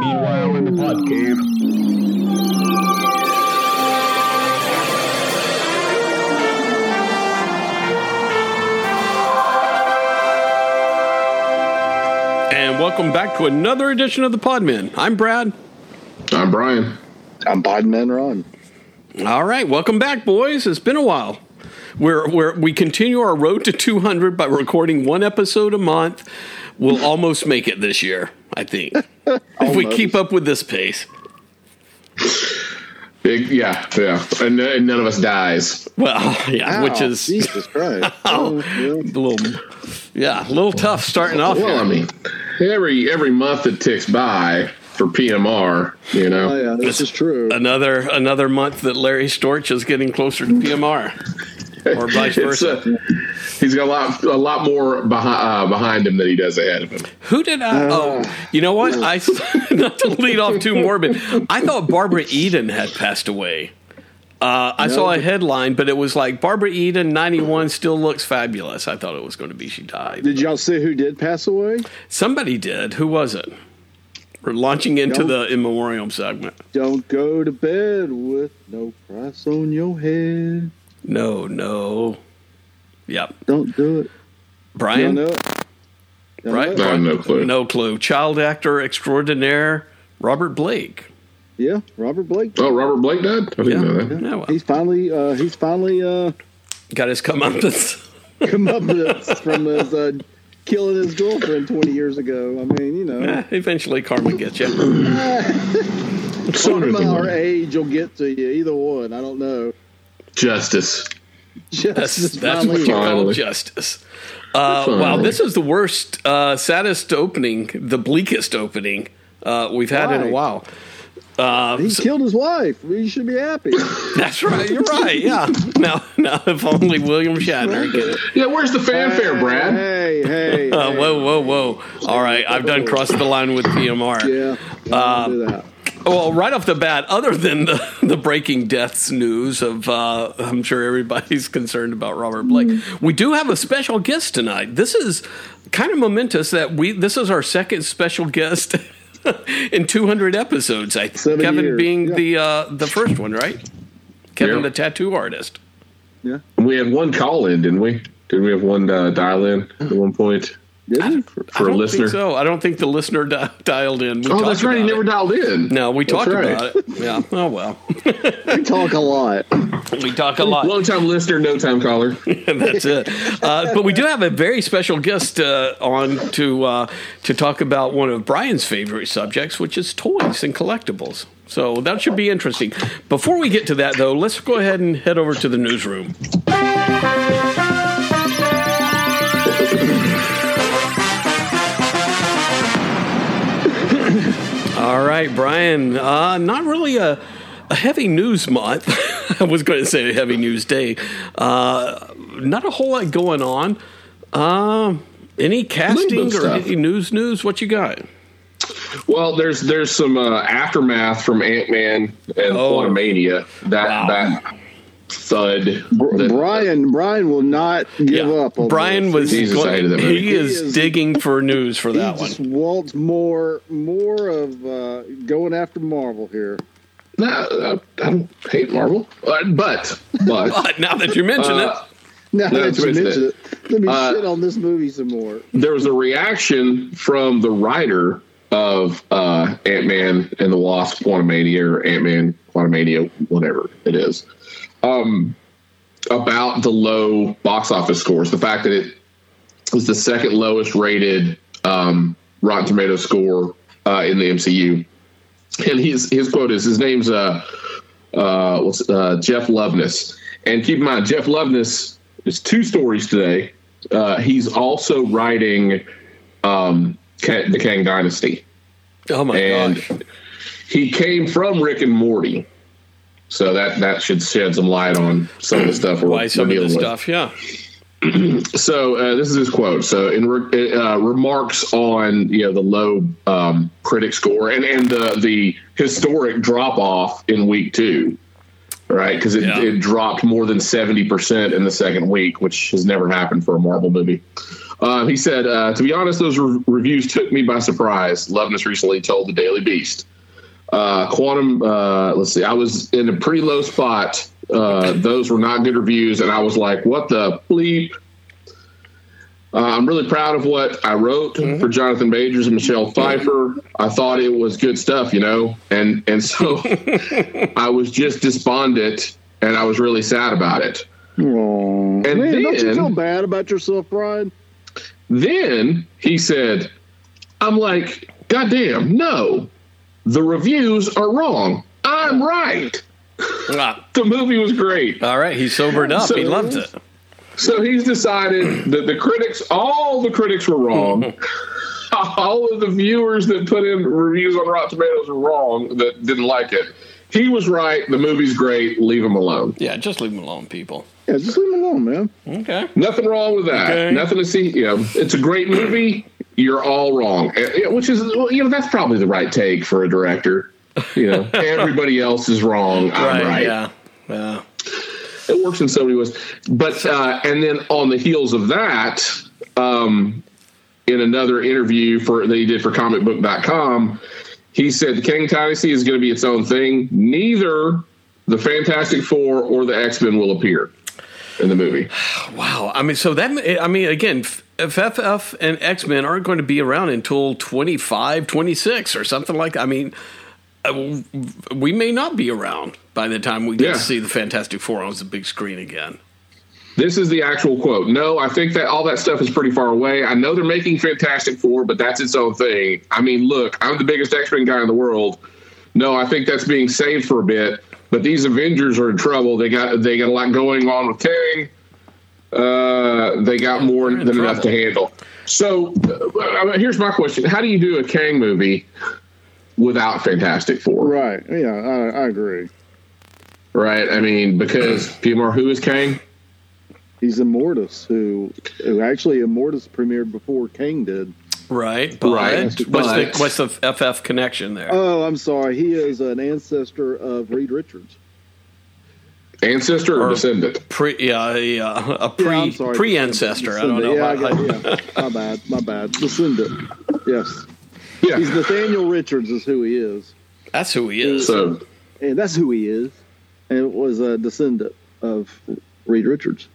Meanwhile, in the pod cave. And welcome back to another edition of the Podmen. I'm Brad. I'm Brian. I'm Podman Ron. All right, welcome back, boys. It's been a while. We're, we're, we continue our road to 200 by recording one episode a month. We'll almost make it this year, I think, if we keep up with this pace. Big, yeah, yeah, and, and none of us dies. Well, yeah, which is Jesus Christ. Oh. Oh, yeah. a little, yeah, a little tough starting off. Well, I mean, every every month that ticks by for PMR, you know, Oh, yeah, this is true. Another another month that Larry Storch is getting closer to PMR, or vice versa. uh, he's got a lot a lot more behind uh, behind him than he does ahead of him. Who did I? oh, you know what? I not to lead off too morbid. I thought Barbara Eden had passed away. Uh, I saw a headline, but it was like Barbara Eden, ninety one, still looks fabulous. I thought it was going to be she died. Did y'all see who did pass away? Somebody did. Who was it? We're launching into No. the in memoriam segment. Don't go to bed with no price on your head. No, no. Yep, Don't do it. Brian. don't know it? Don't Right? know I it? have no clue. No clue. Child actor extraordinaire Robert Blake. Yeah, Robert Blake. Oh, Robert Blake died. I didn't Yeah. know that. Yeah, well, He's finally uh, he's finally uh, got his comeuppance. come up with from his uh, killing his girlfriend twenty years ago. I mean, you know, Eh, eventually, karma gets you. Sooner than karma or age will get to you. Either one, I don't know. Justice. Justice. That's, that's what you call justice. Uh, wow, this is the worst, uh, saddest opening, the bleakest opening uh, we've had in a while. Uh, He killed his wife. You should be happy. that's right. You're right. Yeah. Now, now, if only William Shatner could. Yeah, where's the fanfare, Brad? Hey, hey. Uh, hey. whoa, whoa, whoa! All right, I've done crossed the line with PMR. Yeah, don't do that. Well, right off the bat, other than the, the breaking deaths news of, uh, I'm sure everybody's concerned about Robert Blake. We do have a special guest tonight. This is kind of momentous that we. This is our second special guest in 200 episodes. I Seven Kevin years, being yeah. the uh, the first one, right? Kevin, Yeah. the tattoo artist. Yeah. We had one call in, didn't we? Did we have one uh, dial in at one point Did he? for, for a don't listener? think so. I don't think the listener di- dialed in. We Oh, that's talked right. He never it. dialed in. No, we That's talked right. about it. Yeah. Oh well, We talk a lot. we talk a lot. Long time listener, no time caller. That's it. Uh, but we do have a very special guest uh, on to uh, to talk about one of Brian's favorite subjects, which is toys and collectibles. So that should be interesting. Before we get to that, though, let's go ahead and head over to the newsroom. All right, Brian. Uh, not really a, a heavy news month. I was going to say a heavy news day. Uh, not a whole lot going on. Um, any casting or any news? News? What you got? Well, there's there's some uh, aftermath from Ant Man and Oh. Quantumania. That Wow. that thud. Br- Brian, Brian will not give up. On Brian this. was He's excited going, about he is is- digging for news for He that one. just wants more, more of uh, going after Marvel here. Nah, I, I don't hate Marvel, uh, but but But now that you mention uh, Now No, that you it's- mention it, let me uh, shit on this movie some more. there was a reaction from the writer of uh, Ant Man and the Wasp, Quantumania, or Ant Man, Quantumania, whatever it is, um, about the low box office scores. The fact that it was the second lowest rated um, Rotten Tomato score uh, in the MCU. And his his quote is his name's uh, uh, what's, uh, Jeff Loveness. And keep in mind, Jeff Loveness is two stories today. Uh, he's also writing um, the Kang Dynasty, oh my and gosh, he came from Rick and Morty, so that that should shed some light on some of the stuff we're, why we're some of dealing this with. stuff? Yeah, So uh, this is his quote. So in re- uh, remarks on you know the low um, critic score and and the the historic drop off in week two, right? Because it, Yeah. it dropped more than seventy percent in the second week, which has never happened for a Marvel movie. Um, he said, uh, "To be honest, those re- reviews took me by surprise." Loveness recently told the Daily Beast. Uh, Quantum, uh, let's see, I was in a pretty low spot. Uh, those were not good reviews, and I was like, "What the bleep." Uh, I'm really proud of what I wrote for Jonathan Majors and Michelle Pfeiffer. I thought it was good stuff, you know, and and so I was just despondent, and I was really sad about it. Aw. And Man, don't you feel bad about yourself, Brian? Then he said, I'm like, God damn, no. The reviews are wrong. I'm right. Ah, The movie was great. all right, he sobered up. he loved it. So he's decided that the critics, all the critics were wrong. all of the viewers that put in reviews on Rotten Tomatoes were wrong that didn't like it. He was right. The movie's great. Leave him alone. Yeah, just leave him alone, people. Yeah, just leave him alone, man. Okay. Nothing wrong with that. Okay. Nothing to see. You know, it's a great movie. You're all wrong, eh, which is you know that's probably the right take for a director. You know, everybody else is wrong. I'm Right. right. Yeah. Yeah. It works in so many ways. But uh, and then on the heels of that, um, in another interview for that he did for comicbook.com, he said the Kang Dynasty is going to be its own thing. Neither the Fantastic Four or the X Men will appear in the movie. Wow. I mean, so that, I mean, again, FF and X Men aren't going to be around until 25, 26 or something like that, I mean, uh, we may not be around by the time we get Yeah. to see the Fantastic Four on the big screen again. This is the actual quote. No, I think that all that stuff is pretty far away. I know they're making Fantastic Four, but that's its own thing. I mean, look, I'm the biggest X Men guy in the world. No, I think that's being saved for a bit. But these Avengers are in trouble. They got they got a lot going on with Kang. Uh, they got more They're in than enough to handle. So, uh, I mean, here's my question: How do you do a Kang movie without Fantastic Four? Right. Yeah, I, I agree. Right? I mean, because PMR, who is Kang? He's Immortus, who who actually Immortus premiered before Kang did. Right. But Right, What's, but- the, what's the FF connection there? Oh, I'm sorry. He is an ancestor of Reed Richards. Ancestor or, Or- descendant? pre, yeah, yeah, a pre I'm sorry. pre ancestor. I don't know. Yeah, I got, yeah. my bad. My bad. Descendant. Yes. Yeah. He's Nathaniel Richards is who he is. That's who he is. So And that's who he is. And it was a descendant of Reed Richards.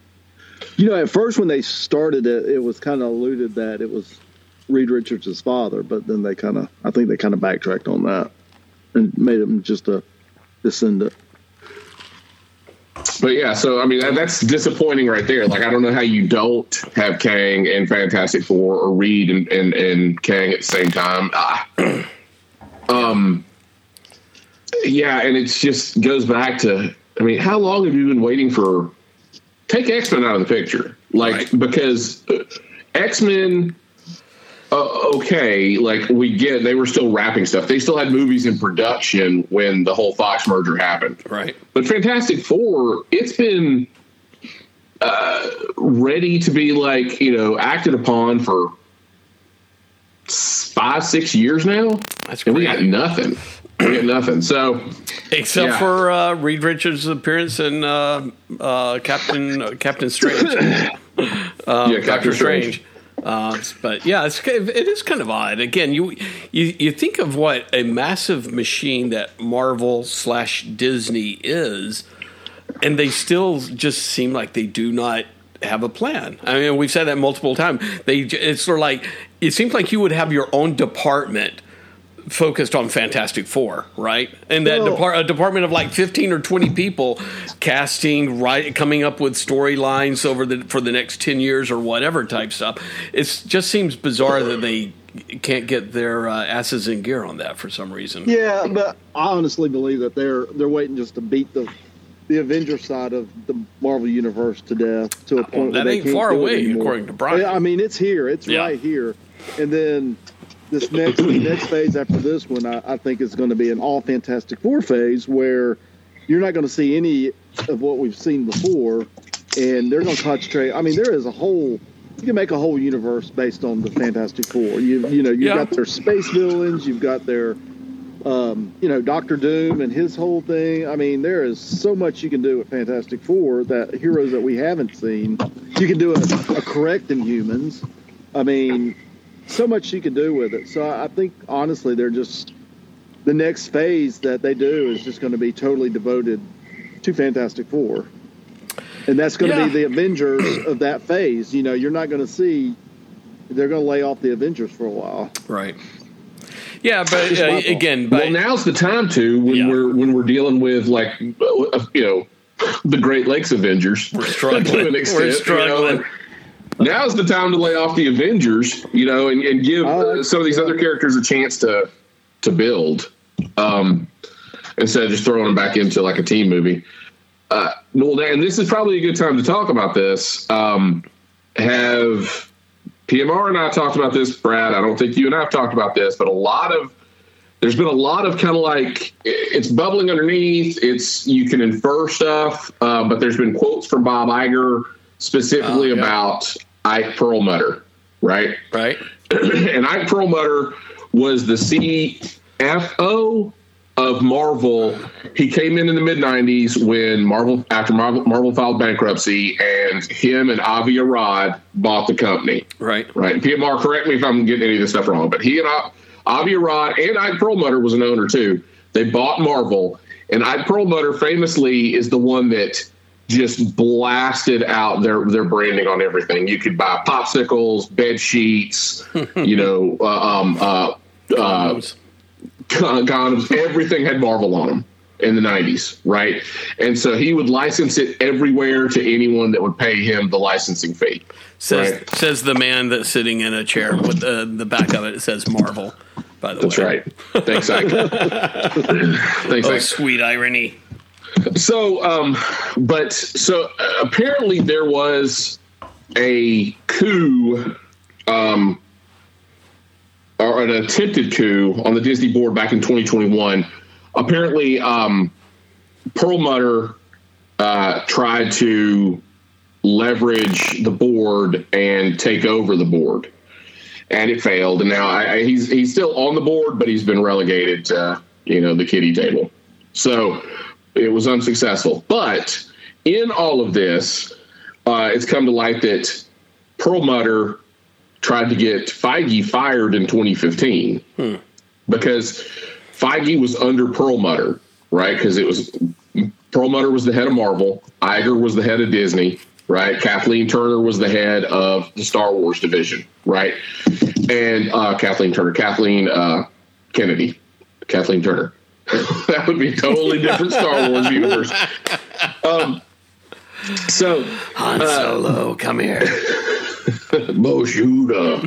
You know, at first when they started it, it was kind of alluded that it was Reed Richards' father, but then they kind of, I think they kind of backtracked on that and made him just a descendant. But yeah, so I mean that, that's disappointing right there. Like I don't know how you don't have Kang and Fantastic Four or Reed and and, and Kang at the same time. Ah. um, yeah, and it just goes back to I mean, how long have you been waiting for? Take X Men out of the picture, like Right. because X Men. Uh, okay, like we get, they were still wrapping stuff. They still had movies in production when the whole Fox merger happened. Right. But Fantastic Four, it's been uh, ready to be like you know acted upon for five, six years now, That's and we got nothing. We got nothing. So Except Yeah. for uh, Reed Richards' appearance in uh, uh, Captain uh, Captain Strange. yeah, Doctor Captain Strange. Strange. Uh, but yeah, it's it is kind of odd. Again, you you you think of what a massive machine that Marvel slash Disney is, and they still just seem like they do not have a plan. I mean, we've said that multiple times. They it's sort of like it seems like you would have your own department focused on Fantastic Four, right? And that Well- depart, a department of like fifteen or twenty people, casting, right, coming up with storylines over the for the next ten years or whatever type stuff. It just seems bizarre that they can't get their uh, asses in gear on that for some reason. Yeah, but I honestly believe that they're they're waiting just to beat the the Avenger side of the Marvel universe to death to a point that where they ain't can't far away, according to Brian. I mean, it's here. It's Yeah. right here. And then this next the next phase after this one, I, I think is going to be an all Fantastic Four phase where you're not going to see any of what we've seen before, and they're going to concentrate. I mean, there is a whole. You can make a whole universe based on the Fantastic Four. You you know you've Yeah. got their space villains, you've got their um, you know, Doctor Doom and his whole thing. I mean, there is so much you can do with Fantastic Four that heroes that we haven't seen. You can do a, a correct in humans. I mean, so much she could do with it. So I think honestly, they're just the next phase that they do is just going to be totally devoted to Fantastic Four, and that's going to Yeah. be the Avengers of that phase. You know, you're not going to see. They're going to lay off the Avengers for a while. Right. Yeah, but uh, my fault. again, Well, now's the time to when Yeah. we're when we're dealing with like uh, you know the Great Lakes Avengers. We're struggling. to an We're extent, you know, struggling. and Now's the time to lay off the Avengers, you know, and, and give uh, some of these other characters a chance to to build, um, instead of just throwing them back into like a team movie. Uh, well, and this is probably a good time to talk about this. Um, have PMR and I talked about this, Brad? I don't think you and I have talked about this, but a lot of there's been a lot of kind of like it's bubbling underneath. It's you can infer stuff, uh, but there's been quotes from Bob Iger specifically Oh, yeah. about Ike Perlmutter, right? right. and Ike Perlmutter was the CFO of Marvel. He came in in the mid '90s when Marvel, after Marvel, Marvel filed bankruptcy, and him and Avi Arad bought the company. Right. Right. PMR, correct me if I'm getting any of this stuff wrong, but he and Avi Arad and Ike Perlmutter was an owner too. They bought Marvel, and Ike Perlmutter famously is the one that just blasted out their their branding on everything. You could buy popsicles, bed sheets, you know, uh, um, uh, uh, condoms. Everything had Marvel on them in the 90s, right? And so he would license it everywhere to anyone that would pay him the licensing fee. Says Right. says the man that's sitting in a chair with the the back of it. It says Marvel. By the That's way, that's right. Thanks, Ike. Thanks, Oh, Ike. sweet irony. So, um, but so apparently there was a coup, um, or an attempted coup on the Disney board back in 2021. Apparently, um, Perlmutter uh, tried to leverage the board and take over the board, and it failed. And now I, I, he's he's still on the board, but he's been relegated to you know the kiddie table. So it was unsuccessful. But in all of this, uh, it's come to light that Perlmutter tried to get Feige fired in 2015 because Feige was under Perlmutter, right? Because it was Perlmutter was the head of Marvel, Iger was the head of Disney, right? Kathleen Turner was the head of the Star Wars division, right? And uh, Kathleen Turner, Kathleen uh, Kennedy, Kathleen Turner. that would be a totally different Star Wars universe. Um, so, Han Solo, come here. Moshuda.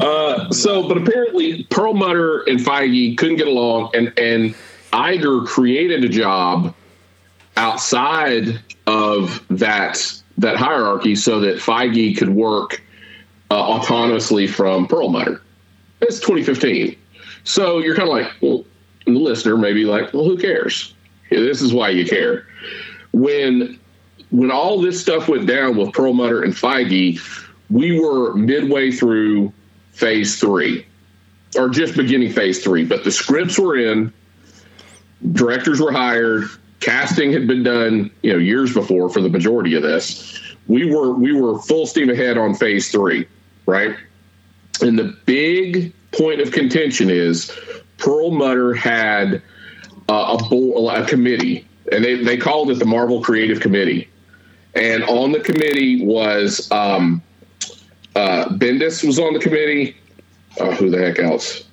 uh, so, but apparently Perlmutter and Feige couldn't get along, and and Iger created a job outside of that that hierarchy so that Feige could work uh, autonomously from Perlmutter. It's 2015, so you're kind of like, well, the listener may be like, well, who cares? This is why you care. When when all this stuff went down with Perlmutter and Feige, we were midway through phase three, or just beginning phase three. But the scripts were in, directors were hired, casting had been done, you know, years before for the majority of this. We were we were full steam ahead on phase three, right? And the big point of contention is Perlmutter had uh, a board, a committee, and they, they called it the Marvel Creative Committee. And on the committee was um, uh, Bendis was on the committee. Uh, who the heck else?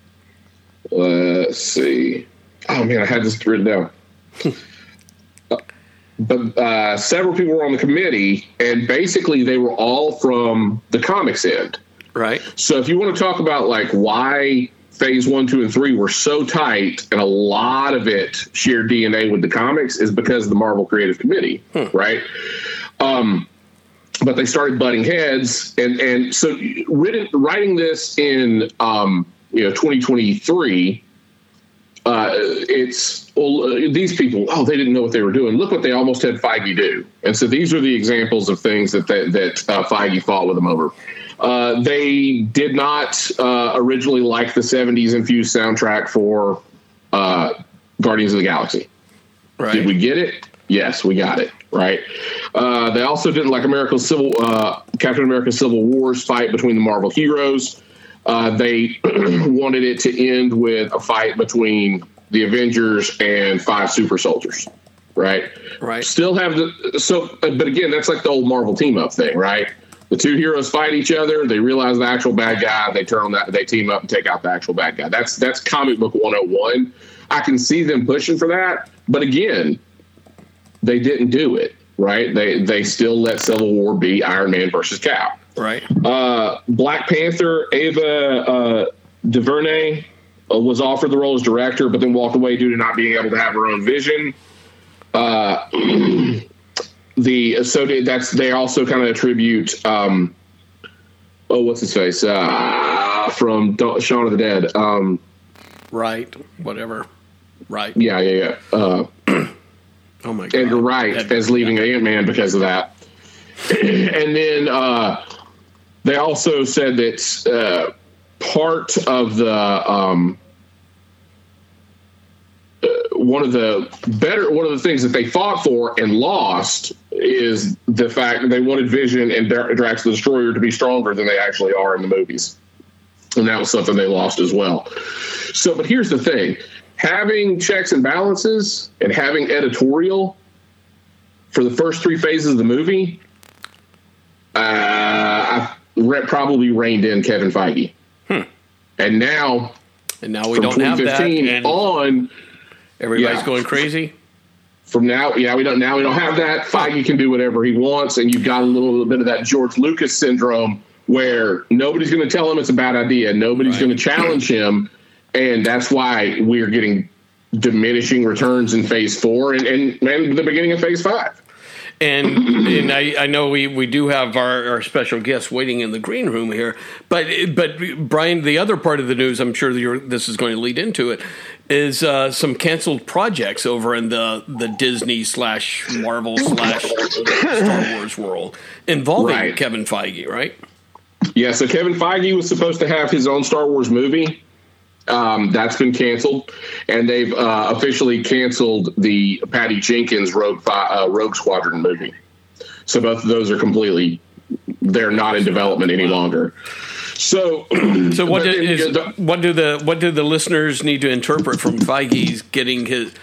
Let's see. Oh man, I had this written down. Uh, but uh, several people were on the committee, and basically they were all from the comics end. Right. So if you want to talk about like why phase one, two, and three were so tight, and a lot of it shared DNA with the comics, is because of the Marvel Creative Committee, right? Um, but they started butting heads, and and so written, writing this in um, you know 2023. Uh, it's well, uh, these people. Oh, they didn't know what they were doing. Look what they almost had Feige do. And so these are the examples of things that that, that uh, Feige fought with them over. Uh, they did not uh, originally like the 70s infused soundtrack for uh, Guardians of the Galaxy. Right. Did we get it? Yes, we got it. Right. Uh, they also didn't like America's Civil uh, Captain America Civil Wars fight between the Marvel heroes. Uh, they wanted it to end with a fight between the Avengers and five super soldiers. Right. Right. Still have the so, but again, that's like the old Marvel team up thing, right? The two heroes fight each other. They realize the actual bad guy. They turn on that. They team up and take out the actual bad guy. That's that's comic book 101. I can see them pushing for that, but again, they didn't do it. Right? They they still let Civil War be Iron Man versus Cap. Right. Uh, Black Panther, Ava uh, DuVernay uh, was offered the role as director, but then walked away due to not being able to have her own vision. Uh, the so that's they also kind of attribute um, oh what's his face uh, from Shaun of the Dead um, Right. Whatever. Right. yeah yeah yeah uh, Oh my god. Edgar Wright Edgar, as leaving Ant Man because of that. and then uh, they also said that uh, part of the um, one of the better one of the things that they fought for and lost is the fact that they wanted Vision and Drax the Destroyer to be stronger than they actually are in the movies, and that was something they lost as well. So, but here's the thing: having checks and balances and having editorial for the first three phases of the movie, uh, I re- probably reined in Kevin Feige. And now, And now we don't have that. 2015 And on, everybody's yeah. going crazy. from now, yeah, we don't now we don't have that. Feige can do whatever he wants, and you've got a little bit of that George Lucas syndrome where nobody's going to tell him it's a bad idea, nobody's Right. going to challenge him, and that's why we're getting diminishing returns in Phase Four and and, and the beginning of Phase Five. And and I, I know we, we do have our, our special guests waiting in the green room here, but but Brian, the other part of the news, I'm sure that you're, this is going to lead into it, is uh, some canceled projects over in the the Disney slash Marvel slash Star Wars world involving Right. Kevin Feige, right? Yeah, so Kevin Feige was supposed to have his own Star Wars movie. Um, that's been canceled, and they've uh, officially canceled the Patty Jenkins Rogue Fi- uh, Rogue Squadron movie. So both of those are completely they're not in development any longer. So, So what do, is, the- what do the what do the listeners need to interpret from Feige's getting his?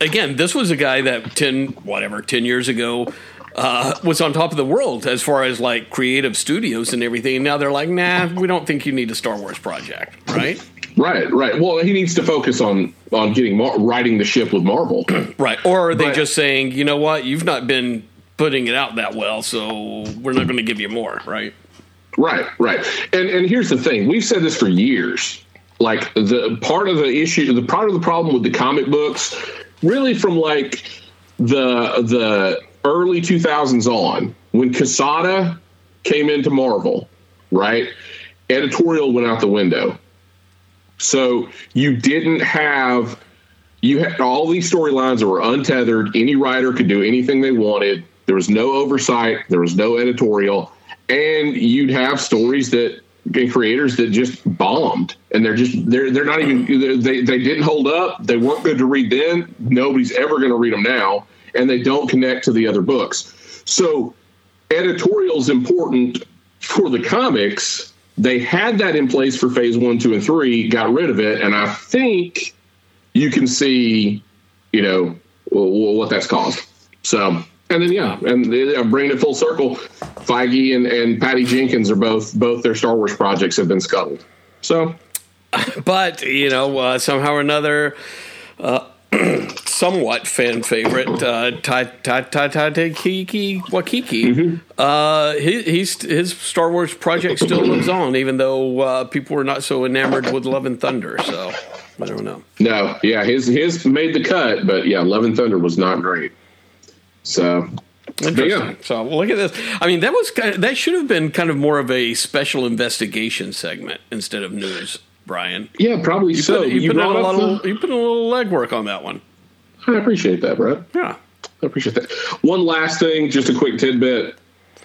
Again, this was a guy that ten whatever ten years ago uh, was on top of the world as far as like creative studios and everything. And now they're like, nah, we don't think you need a Star Wars project, right? right, right. Well, he needs to focus on on getting Mar- riding the ship with Marvel. Right. Or are they But- just saying, you know what, you've not been putting it out that well, so we're not going to give you more, right? Right, right. And and here's the thing: we've said this for years. Like the part of the issue, the part of the problem with the comic books, really from like the the early 2000s on, when Quesada came into Marvel, right? Editorial went out the window. So you didn't have you had all these storylines that were untethered. Any writer could do anything they wanted. There was no oversight. There was no editorial, and you'd have stories that and creators that just bombed, and they're just they're they're not even they they didn't hold up. They weren't good to read then. Nobody's ever going to read them now, and they don't connect to the other books. So editorial is important for the comics. They had that in place for phase one, two, and three, got rid of it, and I think you can see, you know, what that's caused. So, and then yeah, and they- I'm bringing it full circle. Feige and, and Patty Jenkins are both both their Star Wars projects have been scuttled. So But you know, uh, somehow or another, uh, somewhat fan favorite, uh, Ta Ta Ta Ta Kiki Wakiki. Uh, he, his Star Wars project still lives on, even though uh, people were not so enamored with Love and Thunder. So I don't know. no, yeah, his his made the cut, but yeah, Love and Thunder was not great. So Interesting. yeah. So look at this. I mean, that was kind of, that should have been kind of more of a special investigation segment instead of news. Brian, yeah, probably you so. put, you You put a little the- you put in a little legwork on that one. I appreciate that, Brett. Yeah. I appreciate that. One last thing, just a quick tidbit.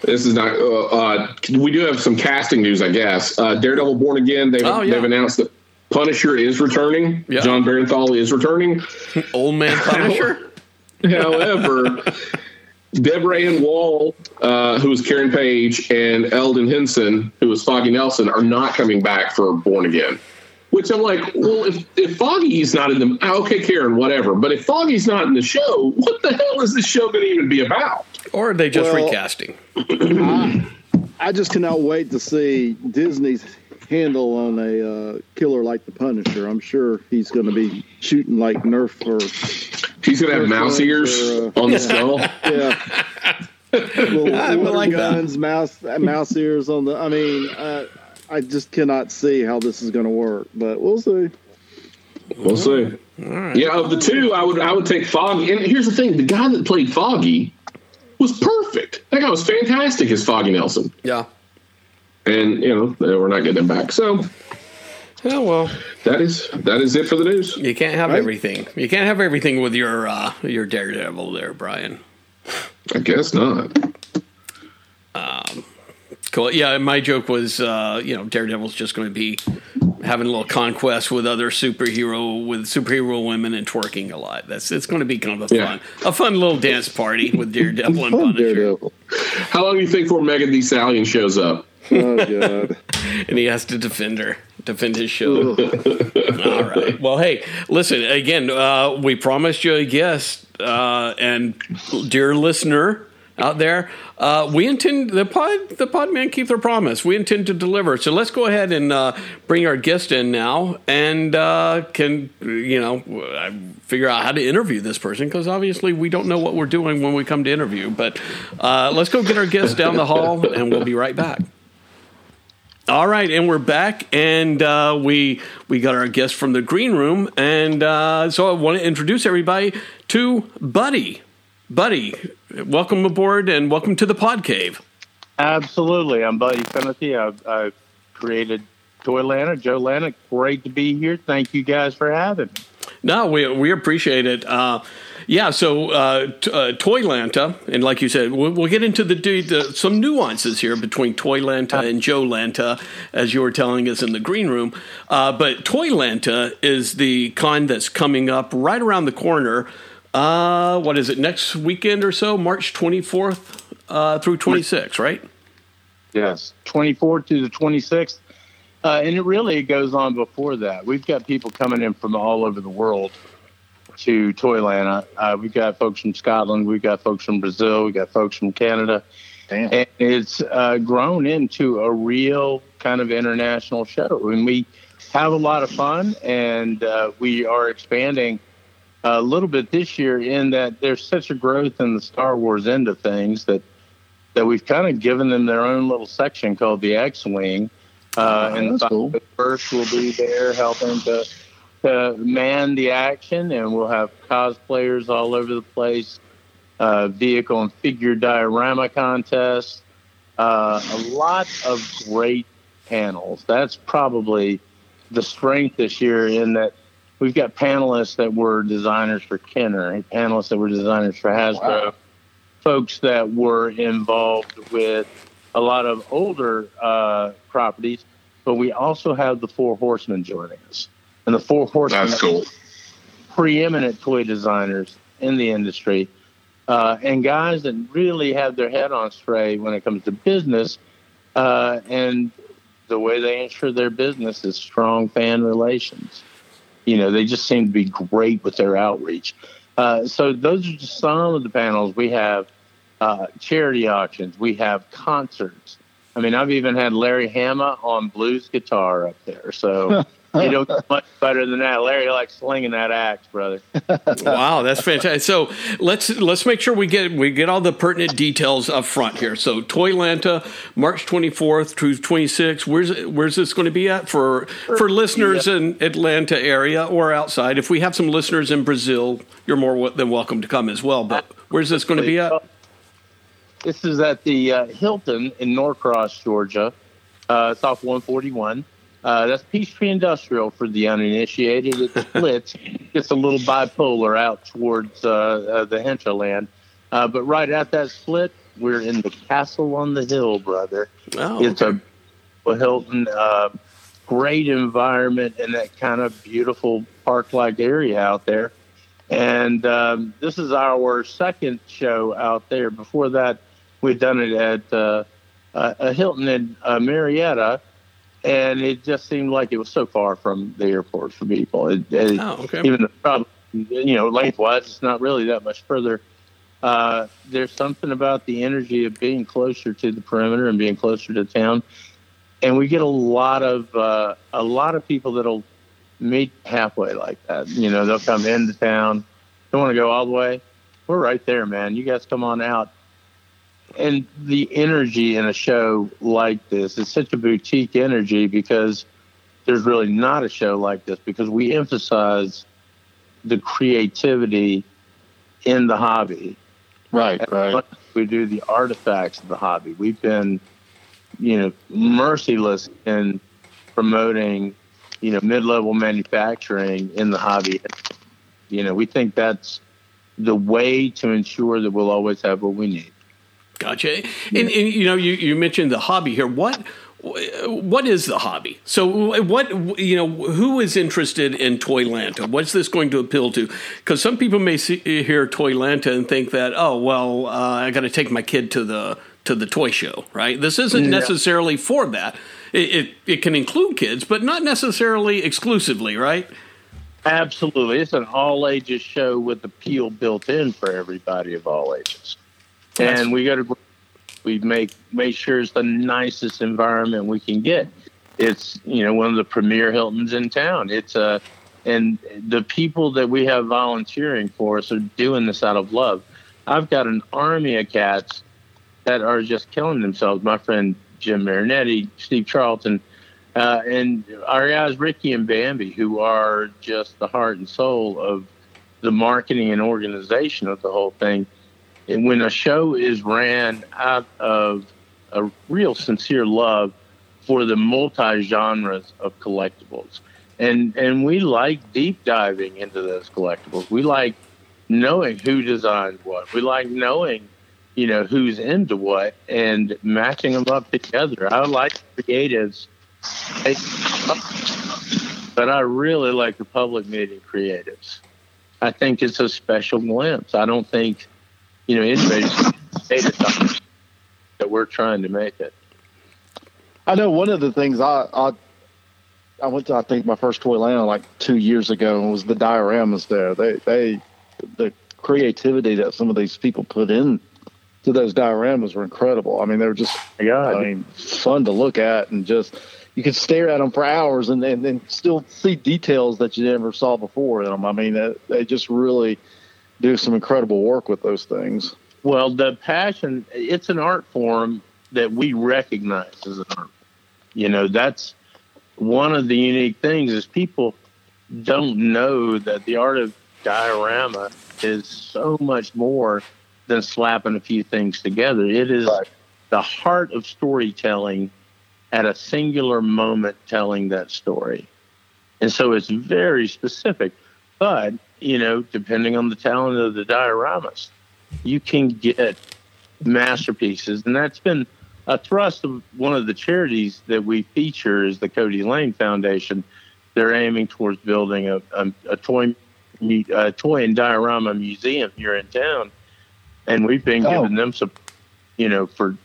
This is not. Uh, uh, we do have some casting news, I guess. Uh, Daredevil: Born Again. They've, Oh, yeah. they've announced that Punisher is returning. Yeah. Jon Bernthal is returning. Old man Punisher. However, Deborah Ann Woll, uh, who was Karen Page, and Elden Henson, who was Foggy Nelson, are not coming back for Born Again. Which I'm like, well, if, if Foggy's not in the okay, Karen, whatever. But if Foggy's not in the show, what the hell is this show going to even be about? Or are they just Well- recasting? I just cannot wait to see Disney's handle on a uh, killer like the Punisher. I'm sure he's going to be shooting like Nerf or He's going to have mouse ears Uh, on the skull. yeah. Little I would water like that. guns, mouse mouse ears on the. I mean, uh, I just cannot see how this is going to work, but we'll see. We'll see. Yeah, of the two, I would I would take Foggy. And here's the thing: the guy that played Foggy was perfect. That guy was fantastic as Foggy Nelson. Yeah. And you know we're not getting him back. So Oh well, that is that is it for the news. you can't have Right. everything. You can't have everything with your uh, your Daredevil there, Brian. I guess not. Um, Cool. Yeah, my joke was, uh, you know, Daredevil's just going to be having a little conquest with other superhero with superhero women and twerking a lot. That's it's going to be kind of a Yeah. fun, a fun little dance party with Daredevil and Oh, Punisher, Daredevil. How long do you think before Megan Thee Stallion shows up? Oh god. and he has to defend her, defend his show. All right. Well, hey, listen again. Uh, we promised you a guest, uh, and dear listener out there, uh, we intend the pod the pod man keep their promise. We intend to deliver. So let's go ahead and uh, bring our guest in now, and uh, can you know figure out how to interview this person because obviously we don't know what we're doing when we come to interview. But uh, let's go get our guest down the hall, and we'll be right back. All right, and we're back, and uh, we we got our guest from the green room, and uh, so I want to introduce everybody to Buddy. Buddy, welcome aboard, and welcome to the Pod Cave. Absolutely. I'm Buddy Finethy. I've, I've created Toy Lana, Joe Lanta. Great to be here. Thank you guys for having me. No, we we appreciate it. Uh, yeah, so uh, t- uh, Toylanta, and like you said, we'll, we'll get into the, the some nuances here between Toylanta and Joe Lanta, as you were telling us in the green room. Uh, but Toylanta is the con that's coming up right around the corner. Uh, what is it? Next weekend or so, March twenty fourth uh, through twenty sixth, right? Yes. 24th to the 26th. Uh, and it really goes on before that. We've got people coming in from all over the world to Toylanta. Uh, we've got folks from Scotland. We've got folks from Brazil. We've got folks from Canada. Damn. And it's uh, grown into a real kind of international show. And we have a lot of fun, and uh, we are expanding a little bit this year in that there's such a growth in the Star Wars end of things that that we've kind of given them their own little section called the X-wing. Uh, Oh, and the cool. first will be there helping to, to man the action, and we'll have cosplayers all over the place, uh, vehicle and figure diorama contests, uh, a lot of great panels. That's probably the strength this year in that we've got panelists that were designers for Kenner, panelists that were designers for Hasbro, Wow. folks that were involved with a lot of older uh, properties, but we also have the Four Horsemen joining us. And the Four Horsemen That's cool. preeminent toy designers in the industry uh, and guys that really have their head on straight when it comes to business. Uh, and the way they ensure their business is strong fan relations. You know, they just seem to be great with their outreach. Uh, so those are just some of the panels. We have uh, charity auctions. We have concerts. I mean, I've even had Larry Hama on blues guitar up there. So you don't get much better than that. Larry likes slinging that axe, brother. wow, that's fantastic. So let's let's make sure we get we get all the pertinent details up front here. So Toylanta, March twenty fourth to twenty sixth. Where's where's this going to be at for for listeners in Atlanta area or outside? If we have some listeners in Brazil, you're more than welcome to come as well. But where's this going to be at? This is at the uh, Hilton in Norcross, Georgia. Uh, it's off 141. Uh, that's Peachtree Industrial for the uninitiated. It splits, gets a little bipolar out towards uh, uh, the hinterland. Uh, but right at that split, we're in the Castle on the Hill, brother. Oh, It's a, a Hilton, uh, great environment in that kind of beautiful park-like area out there. And um, this is our second show out there. Before that, we'd done it at uh, a Hilton in uh, Marietta, and it just seemed like it was so far from the airport for people. It, it, Oh, okay. Even the you know lengthwise, it's not really that much further. Uh, there's something about the energy of being closer to the perimeter and being closer to town, and we get a lot of uh, a lot of people that'll meet halfway like that. You know, they'll come into town, don't want to go all the way. We're right there, man. You guys come on out. And the energy in a show like this is such a boutique energy because there's really not a show like this because we emphasize the creativity in the hobby. Right, right. We do the artifacts of the hobby. We've been, you know, merciless in promoting, you know, mid-level manufacturing in the hobby. You know, we think that's the way to ensure that we'll always have what we need. Gotcha. And, and you know, you, you mentioned the hobby here. What what is the hobby? So, what you know, who is interested in Toylanta? What's this going to appeal to? Because some people may see, hear Toylanta and think that, oh, well, uh, I got to take my kid to the to the toy show, right? This isn't Yeah. necessarily for that. It, it it can include kids, but not necessarily exclusively, right? Absolutely. It's an all ages show with appeal built in for everybody of all ages. And we got to, we make, make sure it's the nicest environment we can get. It's, you know, one of the premier Hiltons in town. It's uh, and the people that we have volunteering for us are doing this out of love. I've got an army of cats that are just killing themselves. My friend Jim Marinetti, Steve Charlton, uh, and our guys Ricky and Bambi, who are just the heart and soul of the marketing and organization of the whole thing. And when a show is ran out of a real sincere love for the multi genres of collectibles, and and we like deep diving into those collectibles. We like knowing who designed what. We like knowing, you know, who's into what and matching them up together. I like creatives, but I really like the public meeting creatives. I think it's a special glimpse. I don't think, you know, anybody's it that we're trying to make it. I know one of the things I, I I went to I think my first toy land like two years ago and was the dioramas there. They they the creativity that some of these people put in to those dioramas were incredible. I mean they were just God. I mean fun to look at and just you could stare at them for hours and then and still see details that you never saw before in them. I mean they, they just really do some incredible work with those things. Well, the passion, it's an art form that we recognize as an art. You know, that's one of the unique things is people don't know that the art of diorama is so much more than slapping a few things together. It is Right. the heart of storytelling at a singular moment telling that story. And so it's very specific. But, you know, depending on the talent of the dioramist, you can get masterpieces. And that's been a thrust of one of the charities that we feature is the Cody Lane Foundation. They're aiming towards building a, a, a toy a toy and diorama museum here in town. And we've been Oh. giving them some, you know, for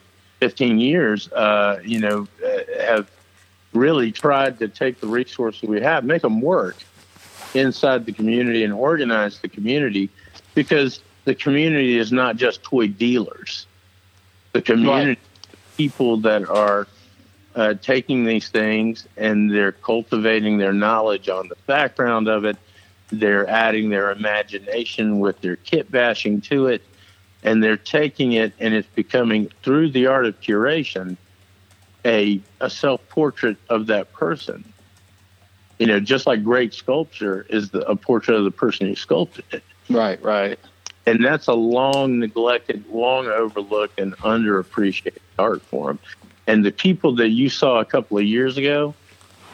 15 years, uh, you know, uh, have really tried to take the resources we have, make them work inside the community and organize the community because the community is not just toy dealers. The community, people that are uh, taking these things and they're cultivating their knowledge on the background of it. They're adding their imagination with their kit bashing to it, and they're taking it and it's becoming through the art of curation a a self portrait of that person. You know, just like great sculpture is the, a portrait of the person who sculpted it Right, right. and that's a long neglected, long overlooked, and underappreciated art form. And the people that you saw a couple of years ago,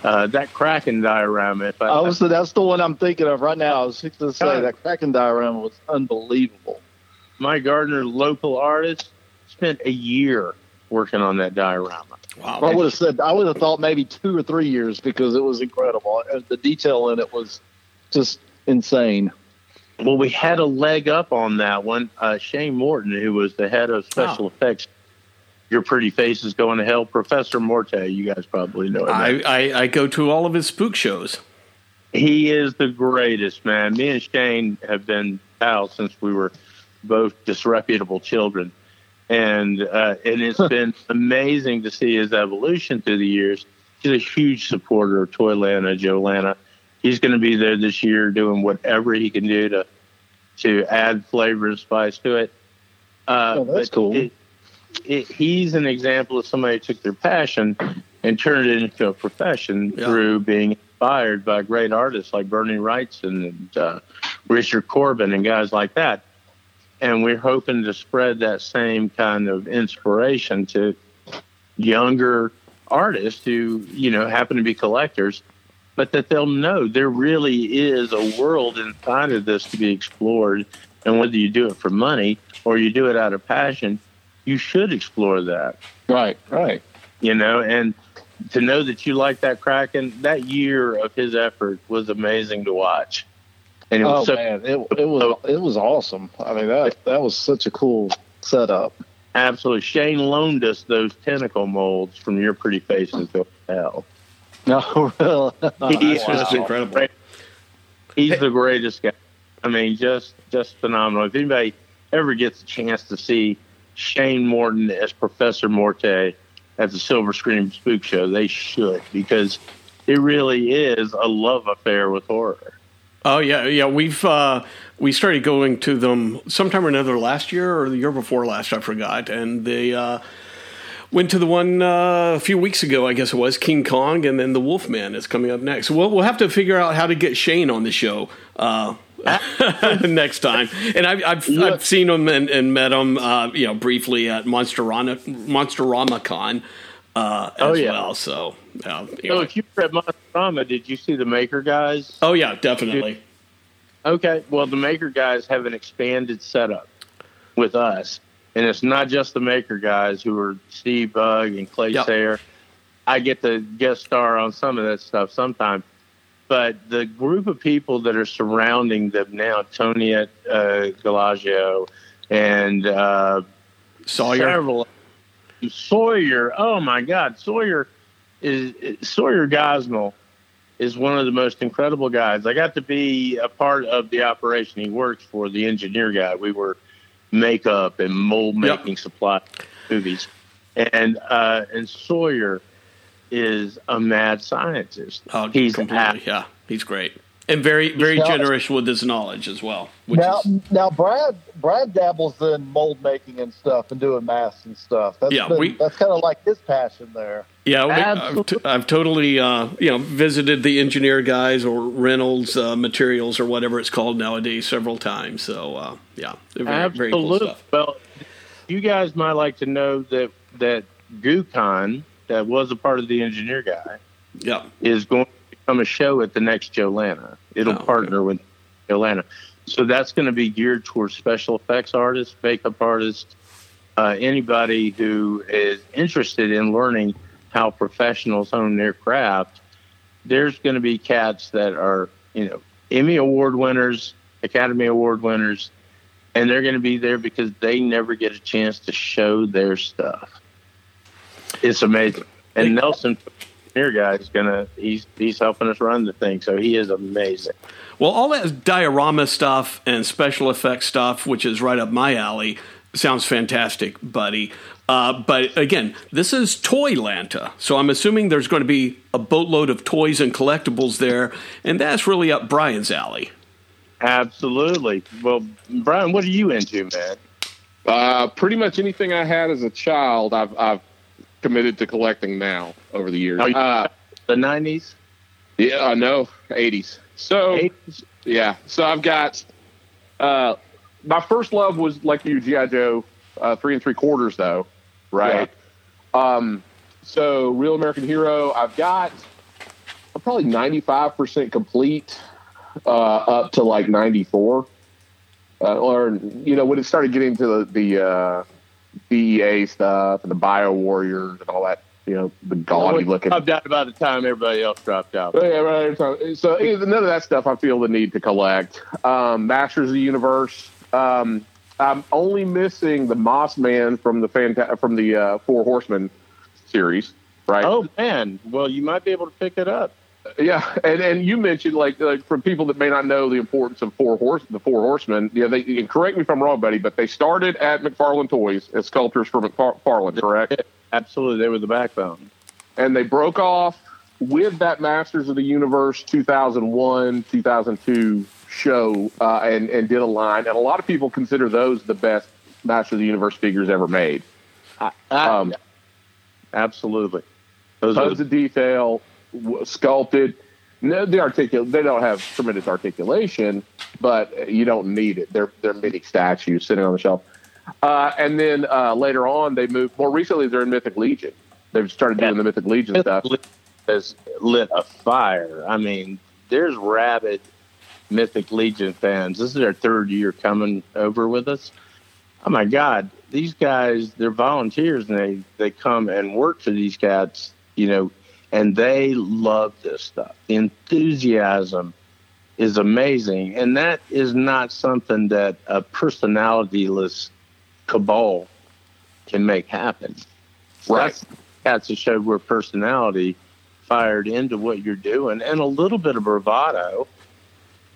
uh, that Kraken diorama, if I, I was that's the one I'm thinking of right now. I was going to say that Kraken diorama was unbelievable. my gardener, local artist spent a year working on that diorama. Wow. I would have said I would have thought maybe two or three years because it was incredible. The detail in it was just insane. Well, we had a leg up on that one. Uh, Shane Morton, who was the head of special Oh. effects, Your Pretty Face is Going to Hell, Professor Morte, you guys probably know him. I, I, I go to all of his spook shows. He is the greatest, man. Me and Shane have been pals since we were both disreputable children. And uh, and it's been amazing to see his evolution through the years. He's a huge supporter of Toylanta, Joe Lanta. He's going to be there this year doing whatever he can do to to add flavor and spice to it. Uh, Oh, that's cool. It, it, he's an example of somebody who took their passion and turned it into a profession Yeah. through being inspired by great artists like Bernie Wrightson and uh, Richard Corbin and guys like that. And we're hoping to spread that same kind of inspiration to younger artists who, you know, happen to be collectors, but that they'll know there really is a world inside of this to be explored. And whether you do it for money or you do it out of passion, you should explore that Right, right. you know, and to know that you like that Kraken, that year of his effort was amazing to watch. And it Oh was so man, it it was it was awesome. I mean that that was such a cool setup. absolutely. Shane loaned us those tentacle molds from your pretty faces to hell. No, really. He's Wow. just incredible. He's the greatest guy. I mean, just just phenomenal. If anybody ever gets a chance to see Shane Morton as Professor Morte at the Silver Scream Spook Show, they should because it really is a love affair with horror. Oh yeah, yeah. We've uh, we started going to them sometime or another last year or the year before last. I forgot, and they uh, went to the one uh, a few weeks ago. I guess it was King Kong, and then the Wolfman is coming up next. We'll we'll have to figure out how to get Shane on the show. Uh, next time, and I've I've, I've seen him and, and met him, uh, you know, briefly at Monsterana Monsterama Con uh, as Oh, yeah. well. So, uh, you So if you were at Monsterama, did you see the Maker guys? oh yeah, definitely. Okay, well, the Maker guys have an expanded setup with us, and it's not just the Maker guys who are Steve Bug and Clay Yep. Sayer. I get to guest star on some of that stuff sometimes, but the group of people that are surrounding them now, Tony at uh, Galagio and uh, Sawyer. several Sawyer. Oh my God, Sawyer is Sawyer Gosnell is one of the most incredible guys. I got to be a part of the operation he works for, the engineer guy. We were makeup and mold Yep. making supply movies, and uh, and Sawyer is a mad scientist. Oh, He's completely. Yeah, he's great and very very Now- generous with his knowledge as well. Which now, is now Brad Brad dabbles in mold making and stuff and doing masks and stuff. That's Yeah, been- we- that's kind of like his passion there. yeah. We, I've, t- I've totally uh, you know visited the engineer guys or Reynolds uh, Materials or whatever it's called nowadays several times. So uh, yeah, they're very, very cool Absolutely. stuff. Well, you guys might like to know that that GooCon, that was a part of the engineer guy, Yeah, is going to become a show at the next Joe Lanta. It'll Oh, okay. partner with Joe Lanta. So that's going to be geared towards special effects artists, makeup artists, uh, anybody who is interested in learning how professionals hone their craft. There's going to be cats that are, you know, Emmy Award winners, Academy Award winners, and they're going to be there because they never get a chance to show their stuff. It's amazing. And Nelson, here guy, is gonna he's he's helping us run the thing, so he is amazing. Well, all that diorama stuff and special effects stuff, which is right up my alley, sounds fantastic, buddy. Uh, but again, this is Toylanta, so I'm assuming there's going to be a boatload of toys and collectibles there, and that's really up Brian's alley. Absolutely. Well, Brian, what are you into, man? Uh, pretty much anything I had as a child, I've, I've committed to collecting now over the years. Uh, The nineties, yeah, I know, 80s. So, eighties. yeah. So I've got, uh, my first love was like you, G.I. Joe, uh, three and three quarters, though, right? Um, so Real American Hero, I've got, I'm probably 95% complete uh, up to like 94. Uh, or, you know, when it started getting to the, the uh, DEA stuff and the Bio Warriors and all that you know, the gaudy looking. Dropped out by the time everybody else dropped out. Oh, yeah, right. So, so none of that stuff I feel the need to collect. Um, Masters of the Universe. Um, I'm only missing the Moss Man from the Fanta- from the uh, Four Horsemen series, right? Oh man, well you might be able to pick it up. Yeah, and and you mentioned like like for people that may not know the importance of four horse the four horsemen. Yeah, they correct me if I'm wrong, buddy, but they started at McFarlane Toys as sculptors for McFarlane, correct? Absolutely, they were the backbone. And they broke off with that Masters of the Universe 2001 2002 show uh, and and did a line, and a lot of people consider those the best Masters of the Universe figures ever made. Um, Absolutely, those tons the, of detail, sculpted. No, the articul- they don't have tremendous articulation, but you don't need it. They're they're mini statues sitting on the shelf. Uh, and then uh, later on, they moved. More recently, they're in Mythic Legion. They've started doing Yeah. the Mythic Legion stuff. has lit a fire. I mean, there's rabid Mythic Legion fans. This is their third year coming over with us. Oh my God, these guys, they're volunteers and they, they come and work for these cats, you know, and they love this stuff. The enthusiasm is amazing. And that is not something that a personalityless cabal can make happen. Right. That's cats that showed where personality fired into what you're doing and a little bit of bravado.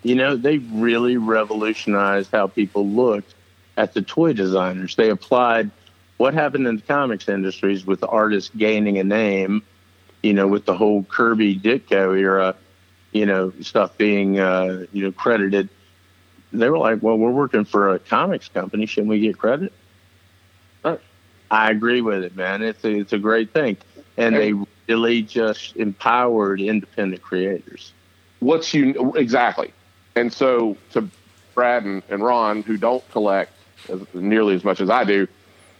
You know, they really revolutionized how people looked at the toy designers. They applied what happened in the comics industries with artists gaining a name, you know, with the whole Kirby Ditko era, you know, stuff being, uh, you know, credited. They were like, well, we're working for a comics company. Shouldn't we get credit? I agree with it, man. It's a, it's a great thing. And they really just empowered independent creators. What's you exactly? And so to Brad and, and Ron, who don't collect as, nearly as much as I do,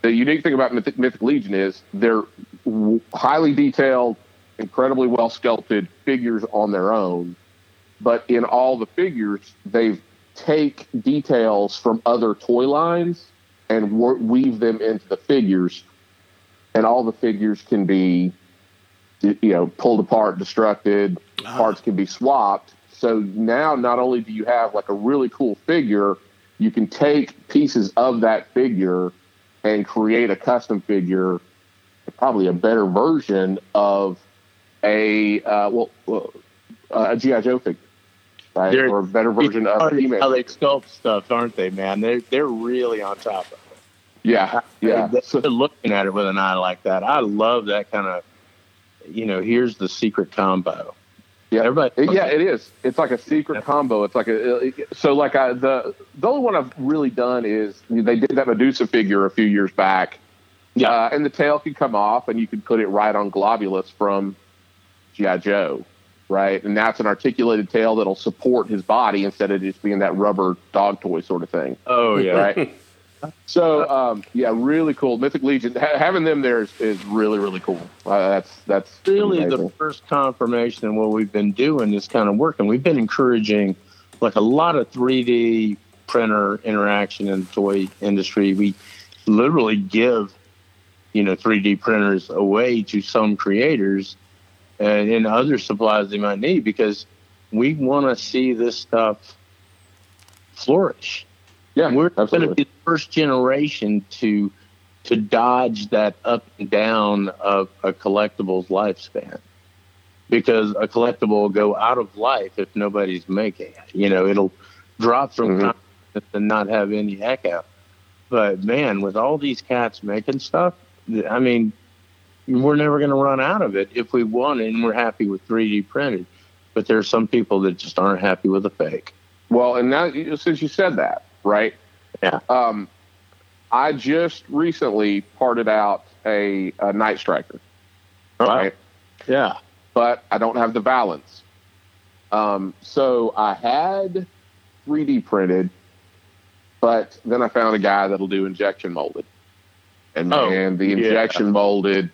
the unique thing about Mythic, Mythic Legion is they're w- highly detailed, incredibly well sculpted figures on their own. But in all the figures, they take details from other toy lines and wor- weave them into the figures. And all the figures can be, you know, pulled apart, destructed. Uh-huh. Parts can be swapped. So now, not only do you have like a really cool figure, you can take pieces of that figure and create a custom figure, probably a better version of a uh, well, well, uh, a GI Joe figure, right? They're- or a better version of how an they, email. how they sculpt stuff, aren't they, man? They're, they're really on top of it. Yeah, yeah. They're So- looking at it with an eye like that. I love that kind of, you know, here's the secret combo. Yeah, Everybody- yeah, it is. It's like a secret combo. It's like a so like I, the the only one I've really done is they did that Medusa figure a few years back. Yeah. uh, and the tail could come off, and you could put it right on Globulus from GI Joe, right? And that's an articulated tail that'll support his body instead of just being that rubber dog toy sort of thing. Oh, yeah. right? So um, yeah, really cool. Mythic Legion ha- having them there is, is really really cool. Uh, that's that's really amazing. the first confirmation of what we've been doing this kind of work and we've been encouraging like a lot of 3d printer interaction in the toy industry we literally give you know 3d printers away to some creators and in other supplies they might need because we want to see this stuff flourish yeah, we're going to be the first generation to to dodge that up and down of a collectible's lifespan because a collectible will go out of life if nobody's making it. You know, it'll drop from Mhm. and not have any echo. But man, with all these cats making stuff, I mean, we're never going to run out of it if we want it and we're happy with 3D printed. But there are some people that just aren't happy with a fake. Well, and now since you said that, right? Yeah. Um, I just recently parted out a, a Night Striker, right? Yeah. But I don't have the balance. Um, so I had 3D printed, but then I found a guy that'll do injection molded. And Oh, man, the yeah. injection molded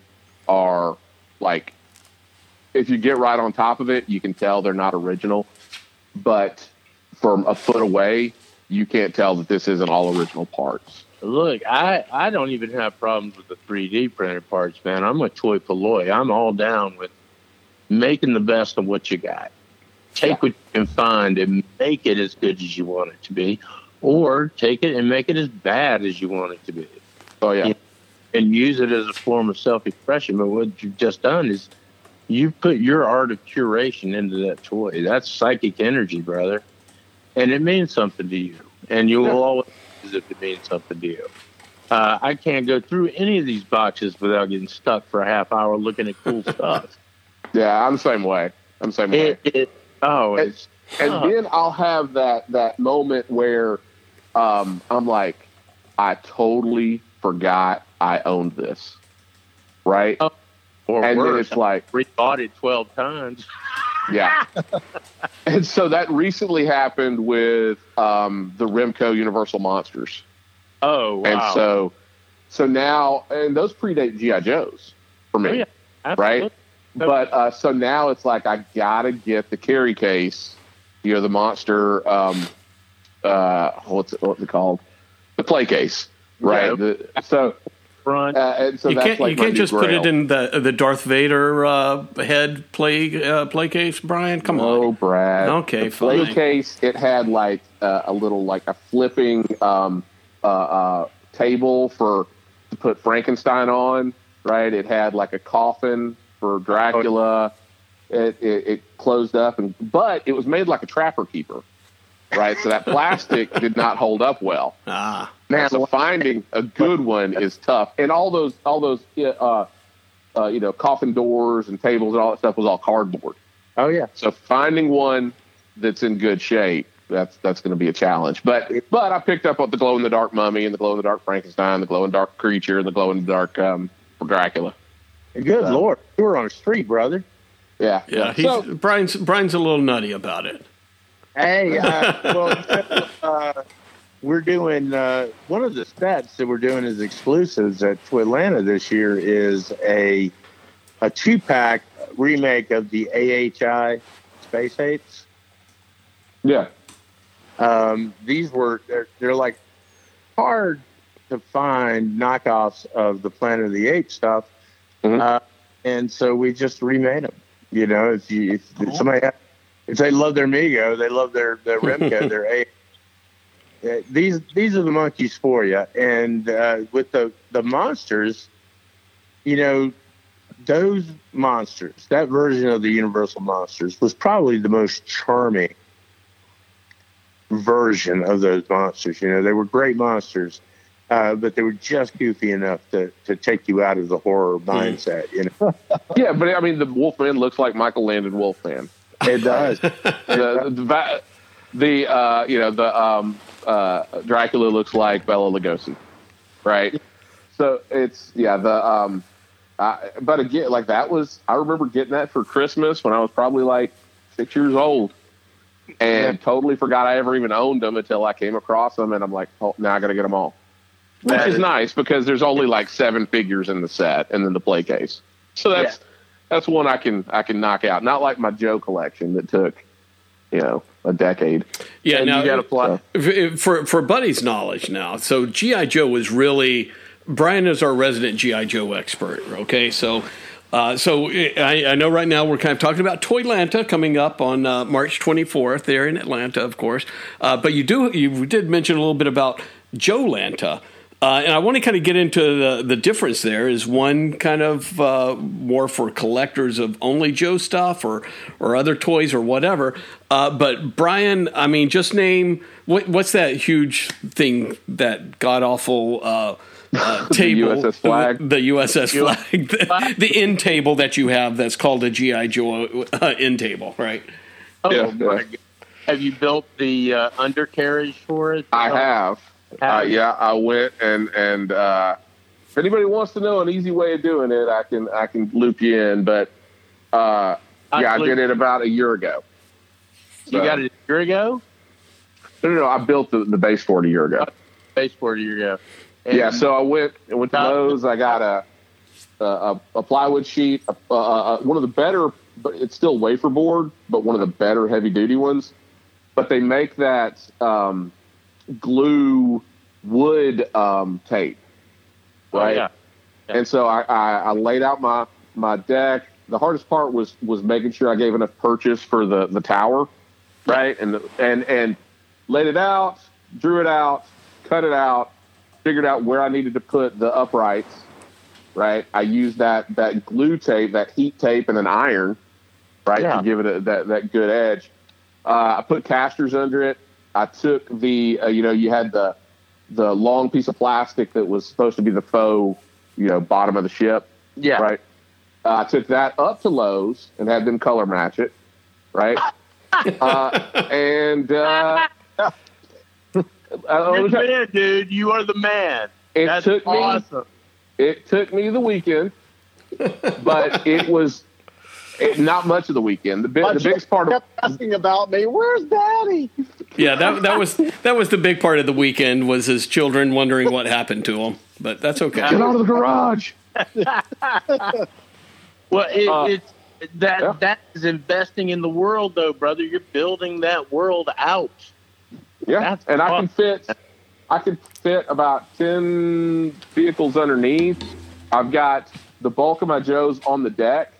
are like, if you get right on top of it, you can tell they're not original. But from a foot away, you can't tell that this isn't all original parts. Look, I, I don't even have problems with the 3D printed parts, man. I'm a toy polloi. I'm all down with making the best of what you got. Take Yeah. what you can find and make it as good as you want it to be, or take it and make it as bad as you want it to be, Oh yeah. Yeah. And use it as a form of self expression. But what you've just done is you put your art of curation into that toy. That's psychic energy, brother, and it means something to you, and you will always if it means something to you. Uh, I can't go through any of these boxes without getting stuck for a half hour looking at cool stuff. Yeah, I'm the same way. I'm the same way. It, it, oh, And- it's and then I'll have that that moment where um, I'm like, I totally forgot I owned this, right? Oh, or and then worse, it's like, rebought it twelve times. yeah. and so that recently happened with um, the Remco Universal Monsters, Oh, wow. and so so now and those predate GI Joes for me. Oh, yeah, absolutely. right? But uh, so now it's like I gotta get the carry case, you know, the monster. Um, uh, what's it, what's it called? The play case, right? The, so Front. uh, and so you that's can't like you can't new just put it in the the Darth Vader uh, head play uh, play case, Brian. Come No, on. Brad. Okay, the play case. It had like uh, a little like a flipping um, uh, uh, table for to put Frankenstein on. Right. It had like a coffin for Dracula. It, it, it closed up, and but it was made like a trapper keeper. Right. So that plastic did not hold up well. Ah, Man, so finding a good one is tough, and all those all those uh, uh, you know coffin doors and tables and all that stuff was all cardboard. oh yeah. So finding one that's in good shape, that's that's going to be a challenge. But but I picked up the glow in the dark mummy and the glow in the dark Frankenstein, the glow in the dark creature, and the glow in the dark um, Dracula. Good lord, you were on a street, brother. Yeah, yeah. He's, So, Brian's Brian's a little nutty about it. Hey, uh, well, uh, we're doing uh, one of the stats that we're doing as exclusives at Atlanta this year is a a two pack remake of the AHI Space Apes. yeah, Um, these were they're, they're like hard to find knockoffs of the Planet of the Apes stuff, Mhm. uh, and so we just remade them. You know, if you if, if somebody if they love their Mego, they love their their Remco, their A. Uh, These these are the monkeys for you, and uh, with the the monsters, you know, those monsters, that version of the Universal monsters was probably the most charming version of those monsters. You know, they were great monsters, uh, but they were just goofy enough to, to take you out of the horror mindset. You know, yeah. But I mean, the Wolfman looks like Michael Landon Wolfman. it does. The the, the uh, you know the um, uh, Dracula looks like Bela Lugosi, right? So it's yeah the um, I, but again like that was I remember getting that for Christmas when I was probably like six years old, and totally forgot I ever even owned them until I came across them, and I'm like, oh, now I got to get them all, which That is is- nice because there's only like seven figures in the set, and then the play case. So that's that's one I can I can knock out. Not like my Joe collection that took you know a decade. Yeah, and now you got to play. f- for for Buddy's knowledge now. So GI Joe was really Brian is our resident GI Joe expert. Okay, so. Uh, so I, I know right now we're kind of talking about Toylanta coming up on uh, March 24th there in Atlanta, of course. Uh, but you do you did mention a little bit about Joe Lanta. Uh, and I want to kind of get into the, the difference there. Is one kind of uh, more for collectors of only Joe stuff or, or other toys or whatever? Uh, but Brian, I mean, just name what, what's that huge thing, that god awful uh, uh, table? USS flag? The USS flag. The, the end table that you have that's called a G.I. Joe uh, end table, right? Oh Yeah, my yeah. God. Have you built the uh, undercarriage for it? I have. Uh, yeah, I went and and uh, if anybody wants to know an easy way of doing it, I can I can loop you in. But uh, yeah, I did it about a year ago. You got it a year ago? No, no, no. I built the, the base for it a year ago. Baseboard a year ago. And yeah, so I went I went to Lowe's. I got a a, a plywood sheet, a, a, one of the better, but it's still wafer board, but one of the better heavy duty ones. But they make that um, glue wood um, tape, Oh, right? yeah. And so I, I, I laid out my my deck. The hardest part was was making sure I gave enough purchase for the the tower, right? And the, and and laid it out, drew it out, cut it out, figured out where I needed to put the uprights. Right, I used that that glue tape, that heat tape, and an iron, right, Yeah. to give it a, that that good edge. Uh, I put casters under it. I took the uh, you know you had the the long piece of plastic that was supposed to be the faux you know bottom of the ship Yeah. right? Uh, I took that up to Lowe's and had them color match it, right? uh, and uh, uh, You're the man, dude. You are the man. it That's took me awesome. it took me the weekend, but it was it, not much of the weekend. The, big, the But biggest part of kept asking about me. Where's Daddy? Yeah, that that was that was the big part of the weekend was his children wondering what happened to him. But that's okay. get out of the garage. Well, it, Uh, it's that yeah. that is investing in the world, though, brother. You're building that world out. Yeah, That's and I can fit, I can fit about ten vehicles underneath. I've got the bulk of my Joes on the deck,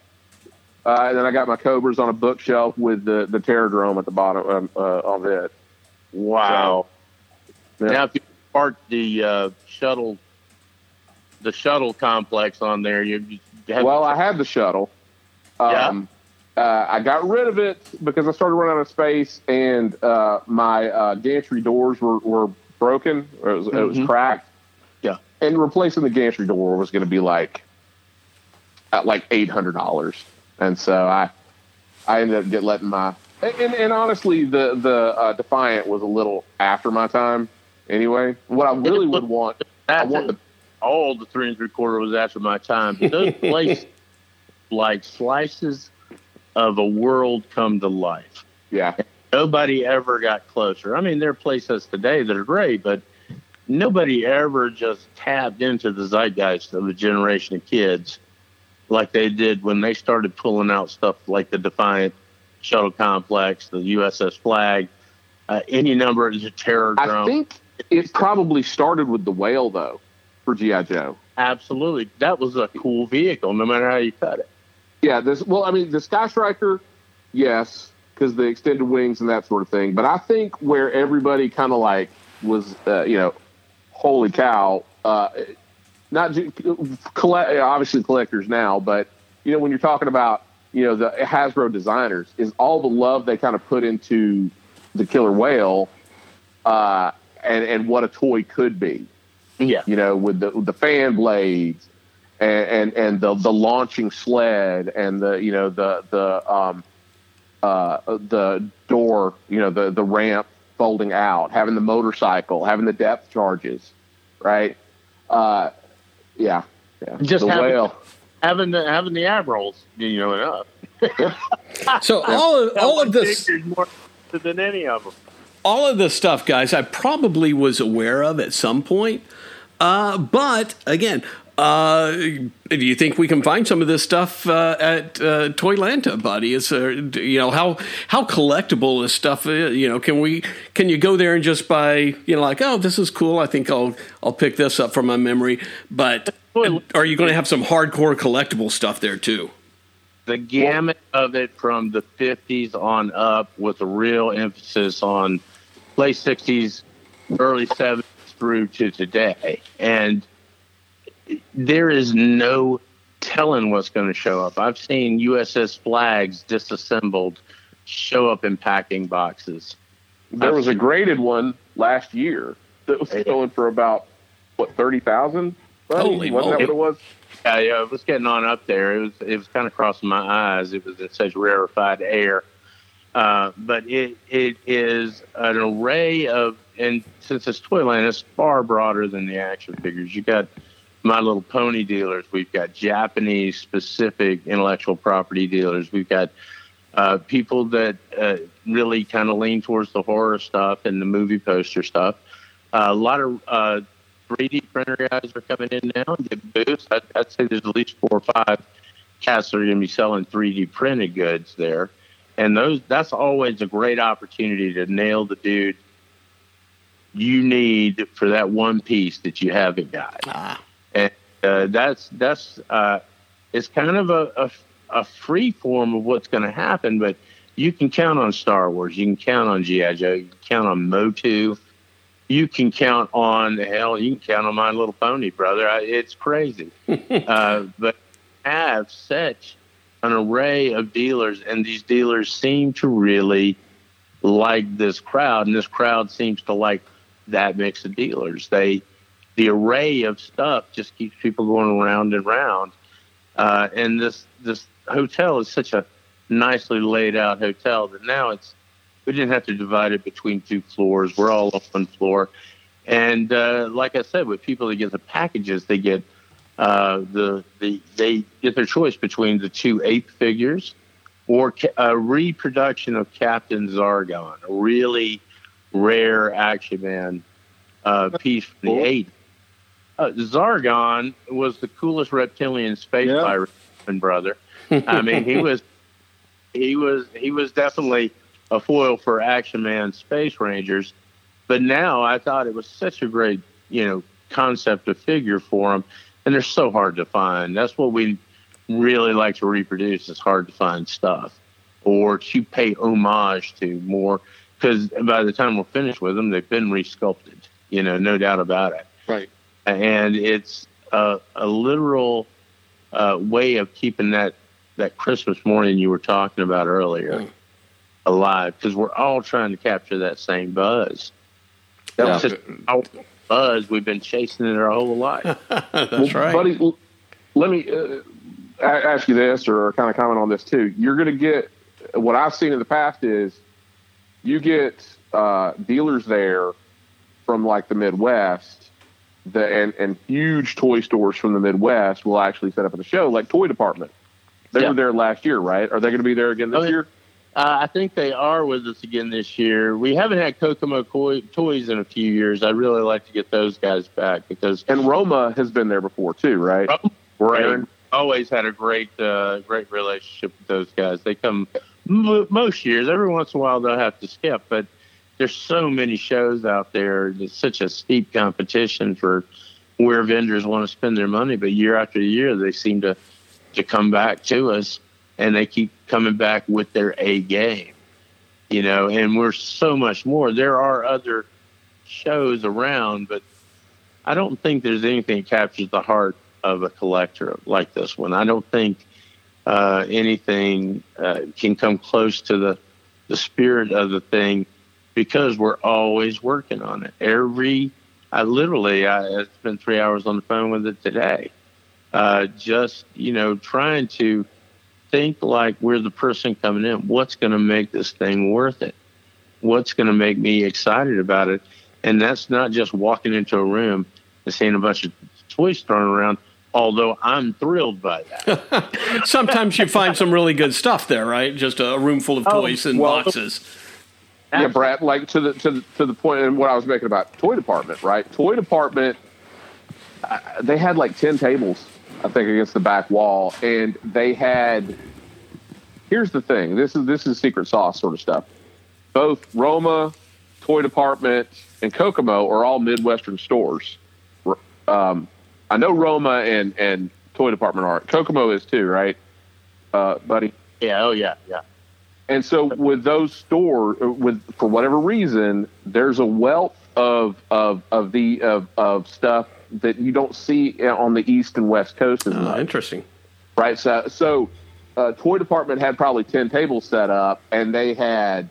uh, and then I got my Cobras on a bookshelf with the the Terrordrome at the bottom um, uh, of it. Wow. Yeah. Now, if you park the uh, shuttle, the shuttle complex on there, you, you have Well, I had the shuttle. Um, uh, I got rid of it because I started running out of space, and uh, my uh, gantry doors were, were broken. Or it was, it was cracked. Yeah. and replacing the gantry door was going to be like at like eight hundred dollars, and so I I ended up get letting my and, and, honestly the the uh, Defiant was a little after my time anyway. What I really would want, I want the all the three and three quarter was after my time. But those places like slices of a world come to life. yeah Nobody ever got closer. I mean, there are places today that are great, but nobody ever just tapped into the zeitgeist of a generation of kids like they did when they started pulling out stuff like the Defiant Shuttle Complex, the USS Flag, uh, any number of the Terror I think it probably started with the whale though for GI Joe. Absolutely. That was a cool vehicle, no matter how you cut it. Yeah, this well, I mean the Sky Striker, yes, because the extended wings and that sort of thing. But I think where everybody kind of like was, uh, you know, holy cow, uh, not collect, obviously collectors now, but you know when you're talking about you know the Hasbro designers is all the love they kind of put into the killer whale, uh, and and what a toy could be Yeah. you know, with the with the fan blades and and, and the the launching sled and the you know the the um uh the door, you know, the the ramp folding out, having the motorcycle, having the depth charges, right? Uh yeah. Yeah. Just the having- whale. Having the having the admirals, you know, enough. So all of all of this more than any of them. all of this stuff, guys, I probably was aware of at some point. Uh, but again, uh, do you think we can find some of this stuff uh, at uh, Toylanta, buddy? Is you know how how collectible is stuff? uh, You know, can we can you go there and just buy you know like oh this is cool? I think I'll I'll pick this up from my memory. But are you going to have some hardcore collectible stuff there too? The gamut of it from the 50s on up with a real emphasis on late 60s, early 70s through to today. And there is no telling what's going to show up. I've seen USS flags disassembled show up in packing boxes. There was a graded one last year that was going for about what thirty thousand. Holy Wasn't that what it was? Yeah, yeah, it was getting on up there. It was it was kind of crossing my eyes. It was in such rarefied air. Uh, but it it is an array of and since it's Toyland, it's far broader than the action figures. You got My Little Pony dealers. We've got Japanese specific intellectual property dealers. We've got uh, people that uh, really kind of lean towards the horror stuff and the movie poster stuff. Uh, a lot of uh, 3D printer guys are coming in now and get booths. I'd, I'd say there's at least four or five cats that are going to be selling 3D printed goods there, and those that's always a great opportunity to nail the dude you need for that one piece that you haven't got. Ah. Uh, that's that's uh, it's kind of a, a, a free form of what's going to happen, but you can count on Star Wars. You can count on GI Joe. You can count on Motu. You can count on hell. You can count on My Little Pony, brother. I, it's crazy, uh, but have such an array of dealers, and these dealers seem to really like this crowd, and this crowd seems to like that mix of dealers. They the array of stuff just keeps people going around and round. Uh, and this this hotel is such a nicely laid out hotel that now it's we didn't have to divide it between two floors. We're all on one floor, and uh, like I said, with people that get the packages, they get uh, the the they get their choice between the two ape figures or a reproduction of Captain Zargon, a really rare Action Man uh, piece from the Cool. 80s. Uh, Zargon was the coolest reptilian space Yeah. pirate, brother. I mean, he was he was he was definitely a foil for Action Man Space Rangers. But now I thought it was such a great, you know, concept of figure for them, and they're so hard to find. That's what we really like to reproduce is hard to find stuff, or to pay homage to more. Because by the time we're finished with them, they've been resculpted. You know, no doubt about it Right. And it's a, a literal uh, way of keeping that that Christmas morning you were talking about earlier alive because we're all trying to capture that same buzz. That was Yeah. just our buzz we've been chasing it our whole life. That's right. buddy. l- Let me uh, ask you this, or kind of comment on this too. You're going to get what I've seen in the past is you get uh, dealers there from like the Midwest, the and, and huge toy stores from the Midwest will actually set up at the show, like Toy Department. They Yeah. were there last year, right? Are they going to be there again this Oh, year? Uh, I think they are with us again this year. We haven't had Kokomo Koi- toys in a few years. I'd really like to get those guys back because And Roma has been there before too, right? Right. Always had a great, uh, great relationship with those guys. They come m- most years. Every once in a while, they'll have to skip, but there's so many shows out there. It's such a steep competition for where vendors want to spend their money. But year after year, they seem to to come back to us, and they keep coming back with their A game. You know, and we're so much more. There are other shows around, but I don't think there's anything that captures the heart of a collector like this one. I don't think uh, anything uh, can come close to the the spirit of the thing because we're always working on it. Every, I literally, I, I spent three hours on the phone with it today, uh, just you know trying to think like we're the person coming in. What's going to make this thing worth it? What's going to make me excited about it? And that's not just walking into a room and seeing a bunch of toys thrown around. Although I'm thrilled by that. Sometimes you find some really good stuff there, right? Just a room full of Oh, toys and well- boxes. Yeah, Brad. Like to the to the to the point and what I was making about toy department, right? Toy department, uh, they had like ten tables, I think, against the back wall, and they had. Here's the thing. This is this is secret sauce sort of stuff. Both Roma, toy department, and Kokomo are all Midwestern stores. Um, I know Roma and and toy department are. Kokomo is too, right, uh, buddy? Yeah. Oh yeah. Yeah. And so with those stores, with for whatever reason, there's a wealth of of of the of of stuff that you don't see on the east and west coast as Oh, much, interesting. right? So so, uh, toy department had probably ten tables set up, and they had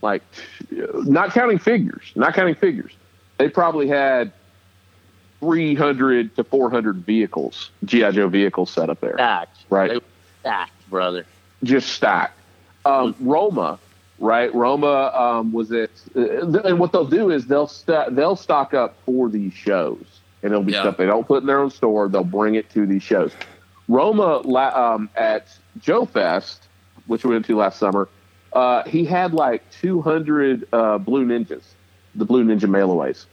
like not counting figures, not counting figures, they probably had. 300 to 400 vehicles, GI Joe vehicles set up there Stacked. Right. They stacked, brother. just stacked. Um, Roma, right? Roma um, was it, uh, and what they'll do is they'll sta they'll stock up for these shows, and it'll be Yeah. stuff they don't put in their own store. They'll bring it to these shows. Roma la- um, at Joe Fest, which we went to last summer, uh, he had like 200 uh, Blue Ninjas, the Blue Ninja mailaways,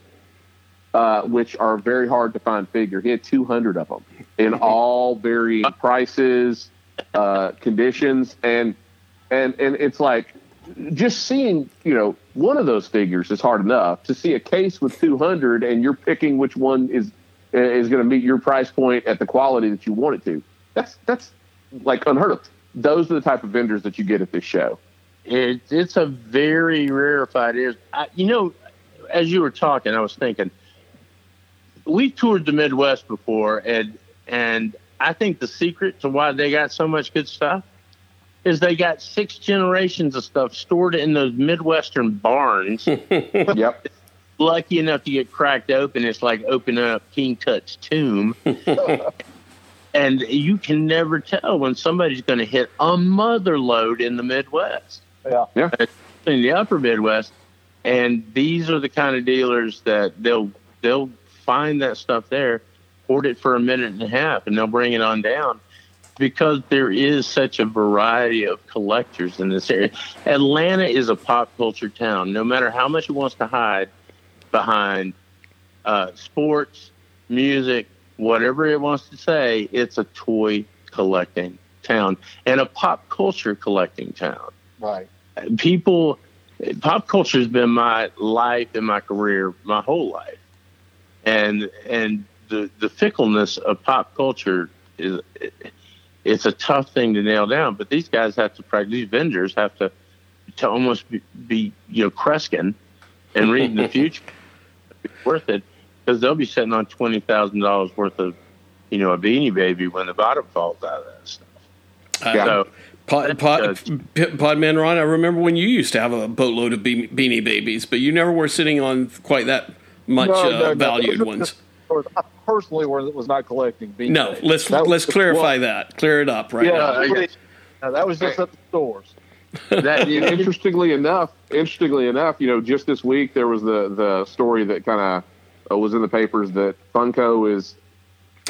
uh, which are very hard to find figure. He had 200 of them in all varying prices, uh, conditions, and and and it's like just seeing, you know, one of those figures is hard enough. To see a case with 200 and you're picking which one is is going to meet your price point at the quality that you want it to. That's that's like unheard of. Those are the type of vendors that you get at this show. It, it's a very rarefied. Is you know, as you were talking, I was thinking we toured the Midwest before, and and I think the secret to why they got so much good stuff is they got six generations of stuff stored in those Midwestern barns. yep. Lucky enough to get cracked open, it's like opening up King Tut's tomb. and you can never tell when somebody's going to hit a mother load in the Midwest. Yeah. Yeah. Uh, in the upper Midwest. And these are the kind of dealers that they'll they'll find that stuff there, hoard it for a minute and a half, and they'll bring it on down because there is such a variety of collectors in this area. Atlanta is a pop culture town. No matter how much it wants to hide behind uh, sports, music, whatever it wants to say, it's a toy collecting town and a pop culture collecting town. Right. People, pop culture has been my life and my career my whole life, and and the the fickleness of pop culture is it's a tough thing to nail down. But these guys have to practice. These vendors have to to almost be, be you know Kreskin and reading the future worth it because they'll be sitting on twenty thousand dollars worth of you know a beanie baby when the bottom falls out of that stuff. Yeah. So, Pod, pod, Podman Ron, I remember when you used to have a boatload of be- beanie babies, but you never were sitting on quite that much no, no, uh, valued no. ones. I personally was not collecting beanie No, babies. let's that let's clarify that. Clear it up right yeah, now. that was just at the stores. that interestingly enough, interestingly enough, you know, just this week there was the the story that kind of uh, was in the papers that Funko is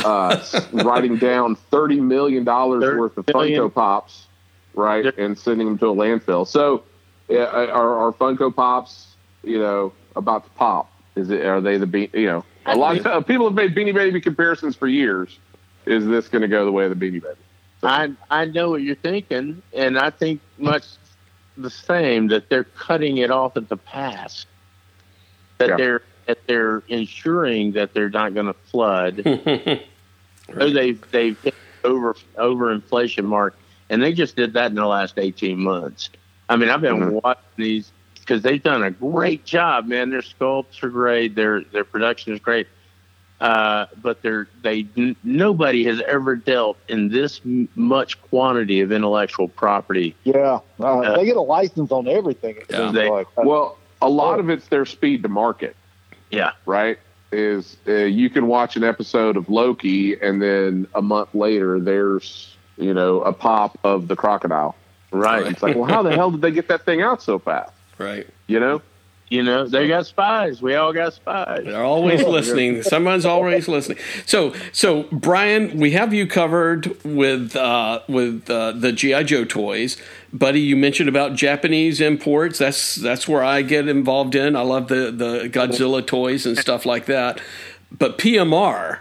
uh, writing down thirty million dollars worth of Funko Pops, right, and sending them to a landfill. So, uh, are, are Funko Pops, you know, about to pop? Is it? Are they the be? You know, a lot of people have made Beanie Baby comparisons for years. Is this going to go the way of the Beanie Baby? So, I I know what you're thinking, and I think much the same that they're cutting it off at the pass. That yeah. they're that they're ensuring that they're not going to flood. right. They've they've hit over over inflation mark, and they just did that in the last eighteen months. I mean, I've been mm-hmm. watching these because they've done a great job, man. Their sculpts are great. Their their production is great. Uh, but they're they n- nobody has ever dealt in this m- much quantity of intellectual property. Yeah, uh, uh, they get a license on everything. Yeah. They, like. Well, a lot of it's their speed to market. Yeah, right. Is uh, you can watch an episode of Loki, and then a month later, there's you know a pop of the crocodile. Right. It's like, well, how the hell did they get that thing out so fast? Right. You know. You know, they got spies. We all got spies. They're always listening. Someone's always listening. So, so Brian, we have you covered with uh, with uh, the GI Joe toys, buddy. You mentioned about Japanese imports. That's that's where I get involved in. I love the the Godzilla toys and stuff like that. But PMR,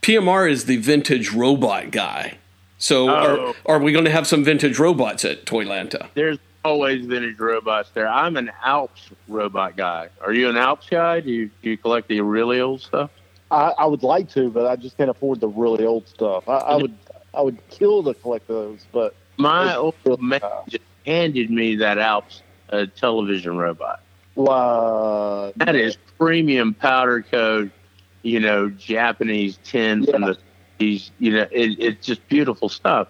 PMR is the vintage robot guy. So, oh. are, are we going to have some vintage robots at Toylanta? There's always vintage robots there. I'm an Alps robot guy. Are you an Alps guy? Do you do you collect the really old stuff? I, I would like to, but I just can't afford the really old stuff. I, I would I would kill to collect those, but my old man just handed me that Alps uh, television robot. Wow, that is premium powder coat, you know, Japanese tin yeah. from the. He's, you know, it, it's just beautiful stuff.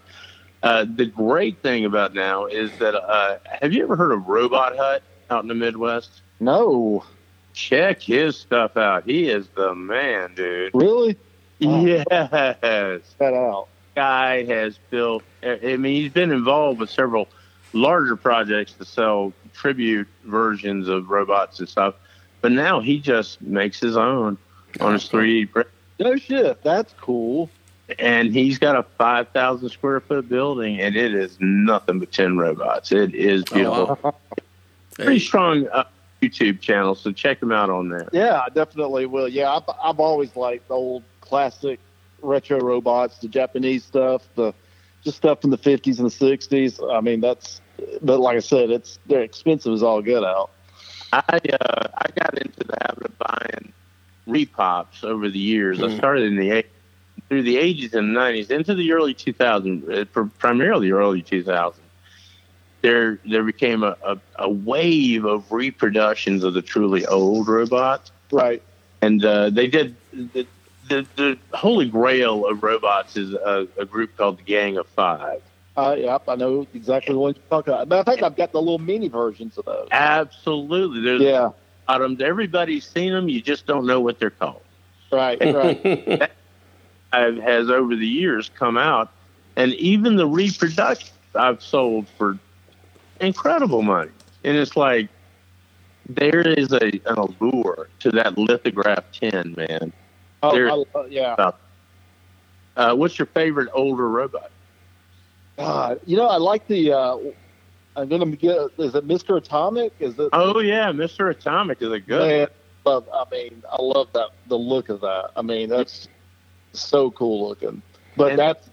Uh, the great thing about now is that uh, have you ever heard of Robot Hut out in the Midwest? No. Check his stuff out. He is the man, dude. Really? Yes. That out. Guy has built. I mean, he's been involved with several larger projects to sell tribute versions of robots and stuff. But now he just makes his own on his 3D print. No shit. That's cool and he's got a 5,000 square foot building, and it is nothing but 10 robots. It is beautiful. Oh, wow. Pretty strong uh, YouTube channel, so check him out on there. Yeah, I definitely will. Yeah, I've, I've always liked the old classic retro robots, the Japanese stuff, the just stuff from the 50s and the 60s. I mean, that's but like I said, it's they're expensive as all get out. I uh, I got into the habit of buying repops over the years. I started in the eight- through the 80s and 90s into the early 2000s, uh, pr- primarily early 2000s. There there became a, a, a wave of reproductions of the truly old robots, Right. and uh, they did the, the the holy grail of robots is a, a group called the Gang of Five. Uh, yep, I know exactly what you're talking about. Matter of fact, I've got the little mini versions of those. Absolutely, there's Yeah. bottoms. Everybody's seen them. You just don't know what they're called. Right. Right. has over the years come out, and even the reproductions I've sold for incredible money. And it's like there is a an allure to that lithograph tin, man. oh, I, yeah. Uh, what's your favorite older robot? Uh, you know, I like the. Uh, I'm gonna get. Is it Mr. Atomic? Is it? Oh yeah, Mister Atomic is a good. Man, love, I mean, I love that the look of that. I mean, that's so cool looking. But And that's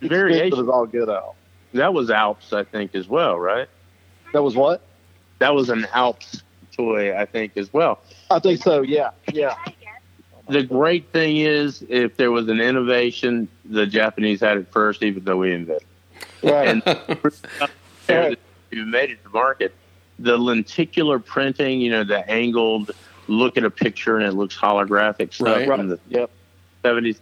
variation. as all get out. That was Alps, I think, as well, right? That was what? That was an Alps toy, I think, as well. I think so. Yeah. Yeah. the great thing is, if there was an innovation, the Japanese had it first, even though we invented. Right. And Right. you made it to market. The lenticular printing, you know, the angled look at a picture and it looks holographic stuff Right. from the Yep. seventies.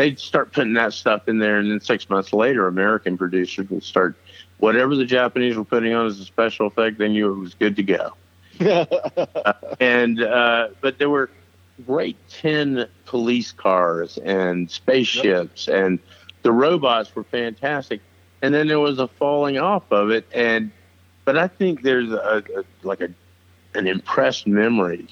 They'd start putting that stuff in there, and then six months later, American producers would start whatever the Japanese were putting on as a special effect. They knew it was good to go. and uh, but there were great tin police cars and spaceships and the robots were fantastic and then there was a falling off of it and but i think there's a, a like a an impressed memory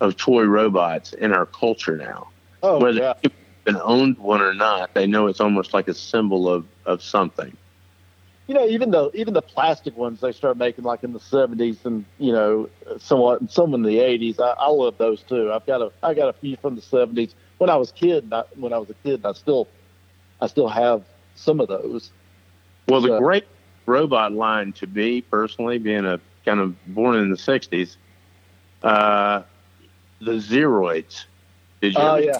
of toy robots in our culture now oh whether yeah. Been owned one or not they know it's almost like a symbol of of something You know, even the even the plastic ones they started making like in the seventies and you know somewhat some in the eighties. I, I love those too. I've got a I got a few from the seventies when I was kid. I, when I was a kid, I still I still have some of those. Well, the great robot line to me personally, being a kind of born in the '60s, uh, the Zeroids. Did you? Oh yeah,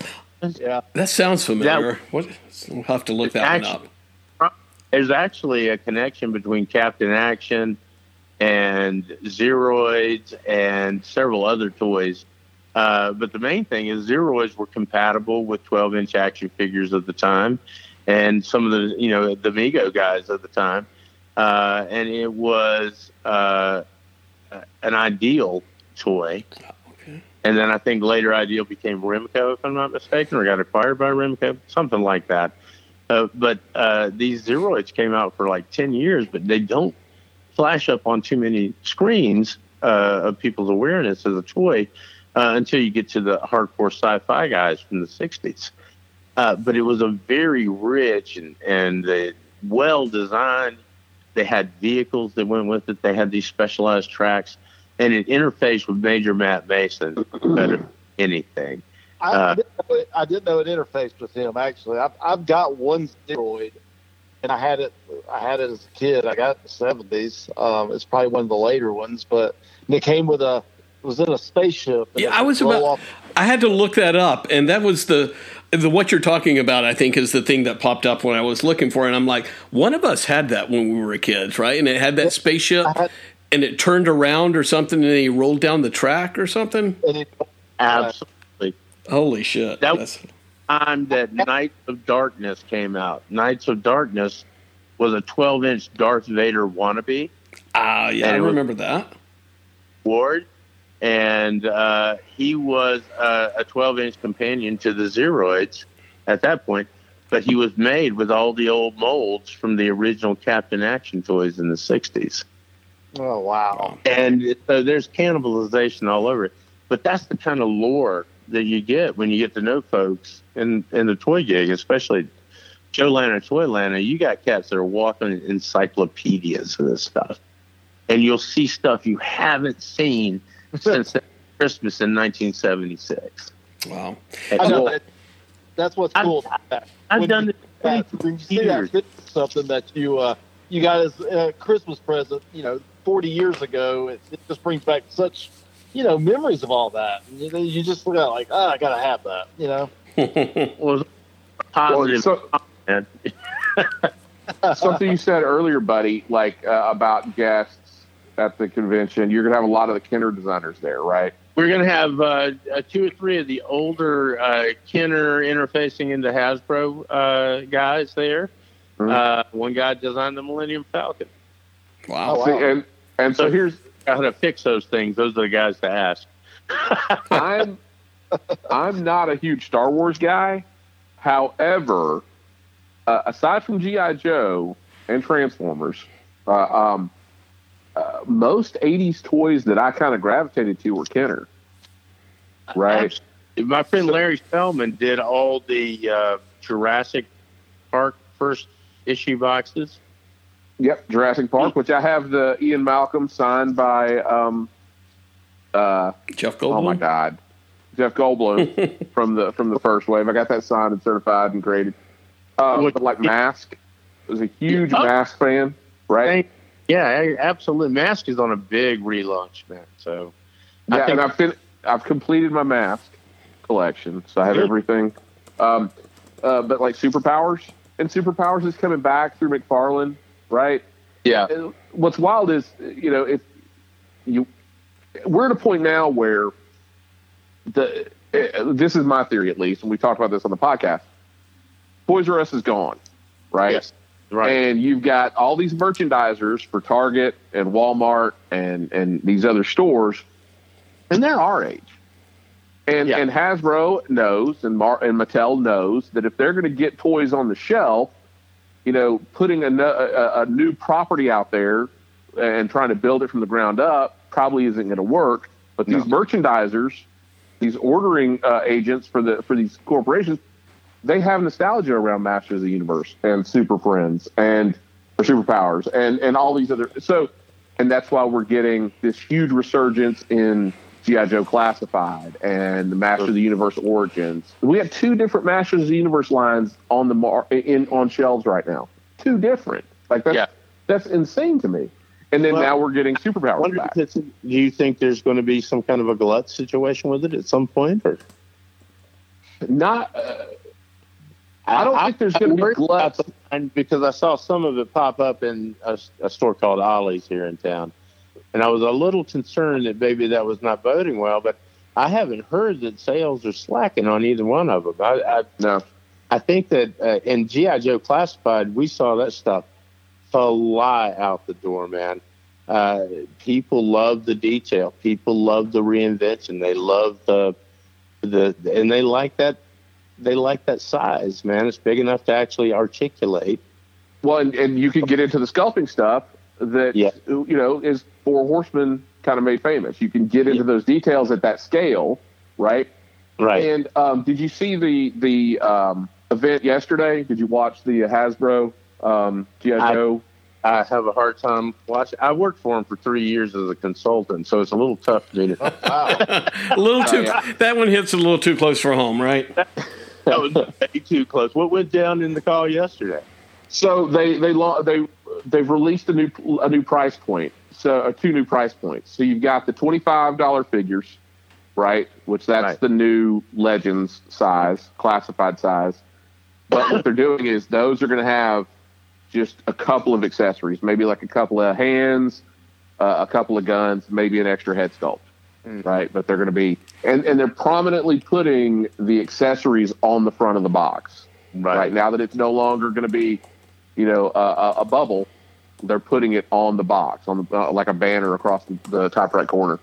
yeah. That sounds familiar. what? We'll have to look that one Actually- up. There's actually a connection between Captain Action and Zeroids and several other toys. Uh, but the main thing is Zeroids were compatible with 12-inch action figures of the time, and some of the you know the Mego guys of the time, uh, and it was uh, an ideal toy. And then I think later Ideal became Remco, if I'm not mistaken, or got acquired by Remco, something like that. Uh, but uh, these Zeroids came out for like 10 years, but they don't flash up on too many screens uh, of people's awareness as a toy uh, until you get to the hardcore sci-fi guys from the 60s. Uh, but it was a very rich and, and well designed. They had vehicles that went with it. They had these specialized tracks, and it interfaced with Major Matt Mason better than anything. I, Uh, I, didn't know it, I didn't know it interfaced with him. Actually, I've I've got one Zeroid, and I had it. I had it as a kid. I got it in the seventies. Um, it's probably one of the later ones, but and it came with a. It was in a spaceship. Yeah, I was about. off- I had to look that up, and that was the the what you're talking about. I think is the thing that popped up when I was looking for, it. and I'm like, one of us had that when we were kids, right? And it had that spaceship, I had- and it turned around or something, and he rolled down the track or something. Absolutely. Holy shit! That- That's- time that Knights of Darkness came out. Knights of Darkness was a 12 inch Darth Vader wannabe Ah, yeah, I was- remember that. Ward, and uh, he was uh, a 12 inch companion to the Zeroids at that point. But he was made with all the old molds from the original Captain Action toys in the 60s. Oh wow! And so there's cannibalization all over it. But that's the kind of lore that you get when you get to know folks in, in the toy gig, especially Joe Lanta, Toy Lana. You got cats that are walking encyclopedias of this stuff. And you'll see stuff you haven't seen since Christmas in 1976. Wow. And I know you'll- that, that's what's I've- cool. I've When done you- it when you see that years. something that you uh, you got as a Christmas present, you know, 40 years ago. It, it just brings back such, you know, memories of all that. You, know, you just look at it like, oh, I gotta have that. You know. was Well, positive. so, man. something you said earlier, buddy, like uh, about guests at the convention. You're gonna have a lot of the Kenner designers there, right? We're going to have uh, uh, two or three of the older uh, Kenner interfacing into Hasbro uh, guys there. Mhm. Uh, one guy designed the Millennium Falcon. Wow. See, and and so here's How to fix those things? Those are the guys to ask. I'm I'm not a huge Star Wars guy. However, uh, aside from GI Joe and Transformers, uh, um, uh, most '80s toys that I kind of gravitated to were Kenner. Right. My friend Larry Spellman did all the uh, Jurassic Park first issue boxes. Yep. Jurassic Park, which I have the Ian Malcolm signed by. Um, uh, Jeff Goldblum. Oh my God, Jeff Goldblum from the from the first wave. I got that signed and certified and graded. Uh, What- but like Mask, I was a huge Oh. Mask fan, right? Yeah, I- absolutely. Mask is on a big relaunch, man. So I Yeah, think- and I've been I've completed my Mask collection, so I have everything. Um, uh, but like Superpowers and Superpowers is coming back through McFarlane, right? yeah, And what's wild is you know if you we're at a point now where the uh, this is my theory at least, and we talked about this on the podcast. Toys R Us is gone, right? Yes. right. And you've got all these merchandisers for Target and Walmart and and these other stores, and they're our age. And Yeah. and Hasbro knows and Mar- and Mattel knows that if they're going to get toys on the shelf, you know, putting a, a, a new property out there and trying to build it from the ground up probably isn't going to work. But these merchandisers, these ordering uh, agents for the for these corporations, they have nostalgia around Masters of the Universe and Super Friends and or Superpowers and and all these other so and that's why we're getting this huge resurgence in GI Joe Classified and the Master of the Universe Origins. We have two different Masters of the Universe lines on the mar- in on shelves right now. Two different. Like that's Yeah. that's insane to me. And then Well, now we're getting I Superpowers wonder back. if do you think there's going to be some kind of a glut situation with it at some point? Or? Not. Uh, I don't think there's going to be worried about gluts. the line because I saw some of it pop up in a, a store called Ollie's here in town, and I was a little concerned that maybe that was not boding well. But I haven't heard that sales are slacking on either one of them. I I, No. I think that uh, in GI Joe Classified, we saw that stuff fly out the door, man. Uh, people love the detail. People love the reinvention. They love the the and they like that they like that size, man. It's big enough to actually articulate. Well, and, and you can get into the sculpting stuff that Yeah. you know is Four Horsemen kind of made famous. You can get into those details at that scale, right? Right. And um, did you see the the um, event yesterday? Did you watch the Hasbro um, GI I- Joe? I have a hard time watching. I worked for him for three years as a consultant, so it's a little tough for me to. a little too. That one hits a little too close for home, right? that was way too close. What went down in the call yesterday? So they they they they've released a new a new price point. So uh, two new price points. So you've got the twenty five dollar figures, right? Which that's Right. the new Legends size, classified size. But what they're doing is those are going to have just a couple of accessories, maybe like a couple of hands, uh, a couple of guns, maybe an extra head sculpt, right? But they're going to be and and they're prominently putting the accessories on the front of the box right, now that it's no longer going to be you know a, a, bubble they're putting it on the box on the uh, like a banner across the, the top right corner.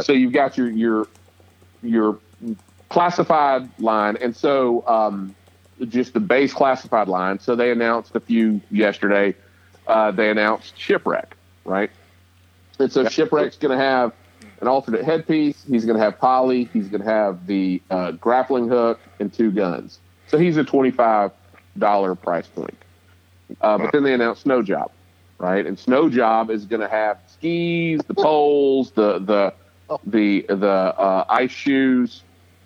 So you've got your your your classified line. And so um, just the base classified line. So they announced a few yesterday. Uh, they announced shipwreck right? And so shipwreck's going to have an alternate headpiece. He's going to have poly. He's going to have the uh, grappling hook and two guns. So he's a $25 price point uh, but then they announced Snow Job, right? And Snow Job is going to have skis, the poles, the the the the uh, ice shoes.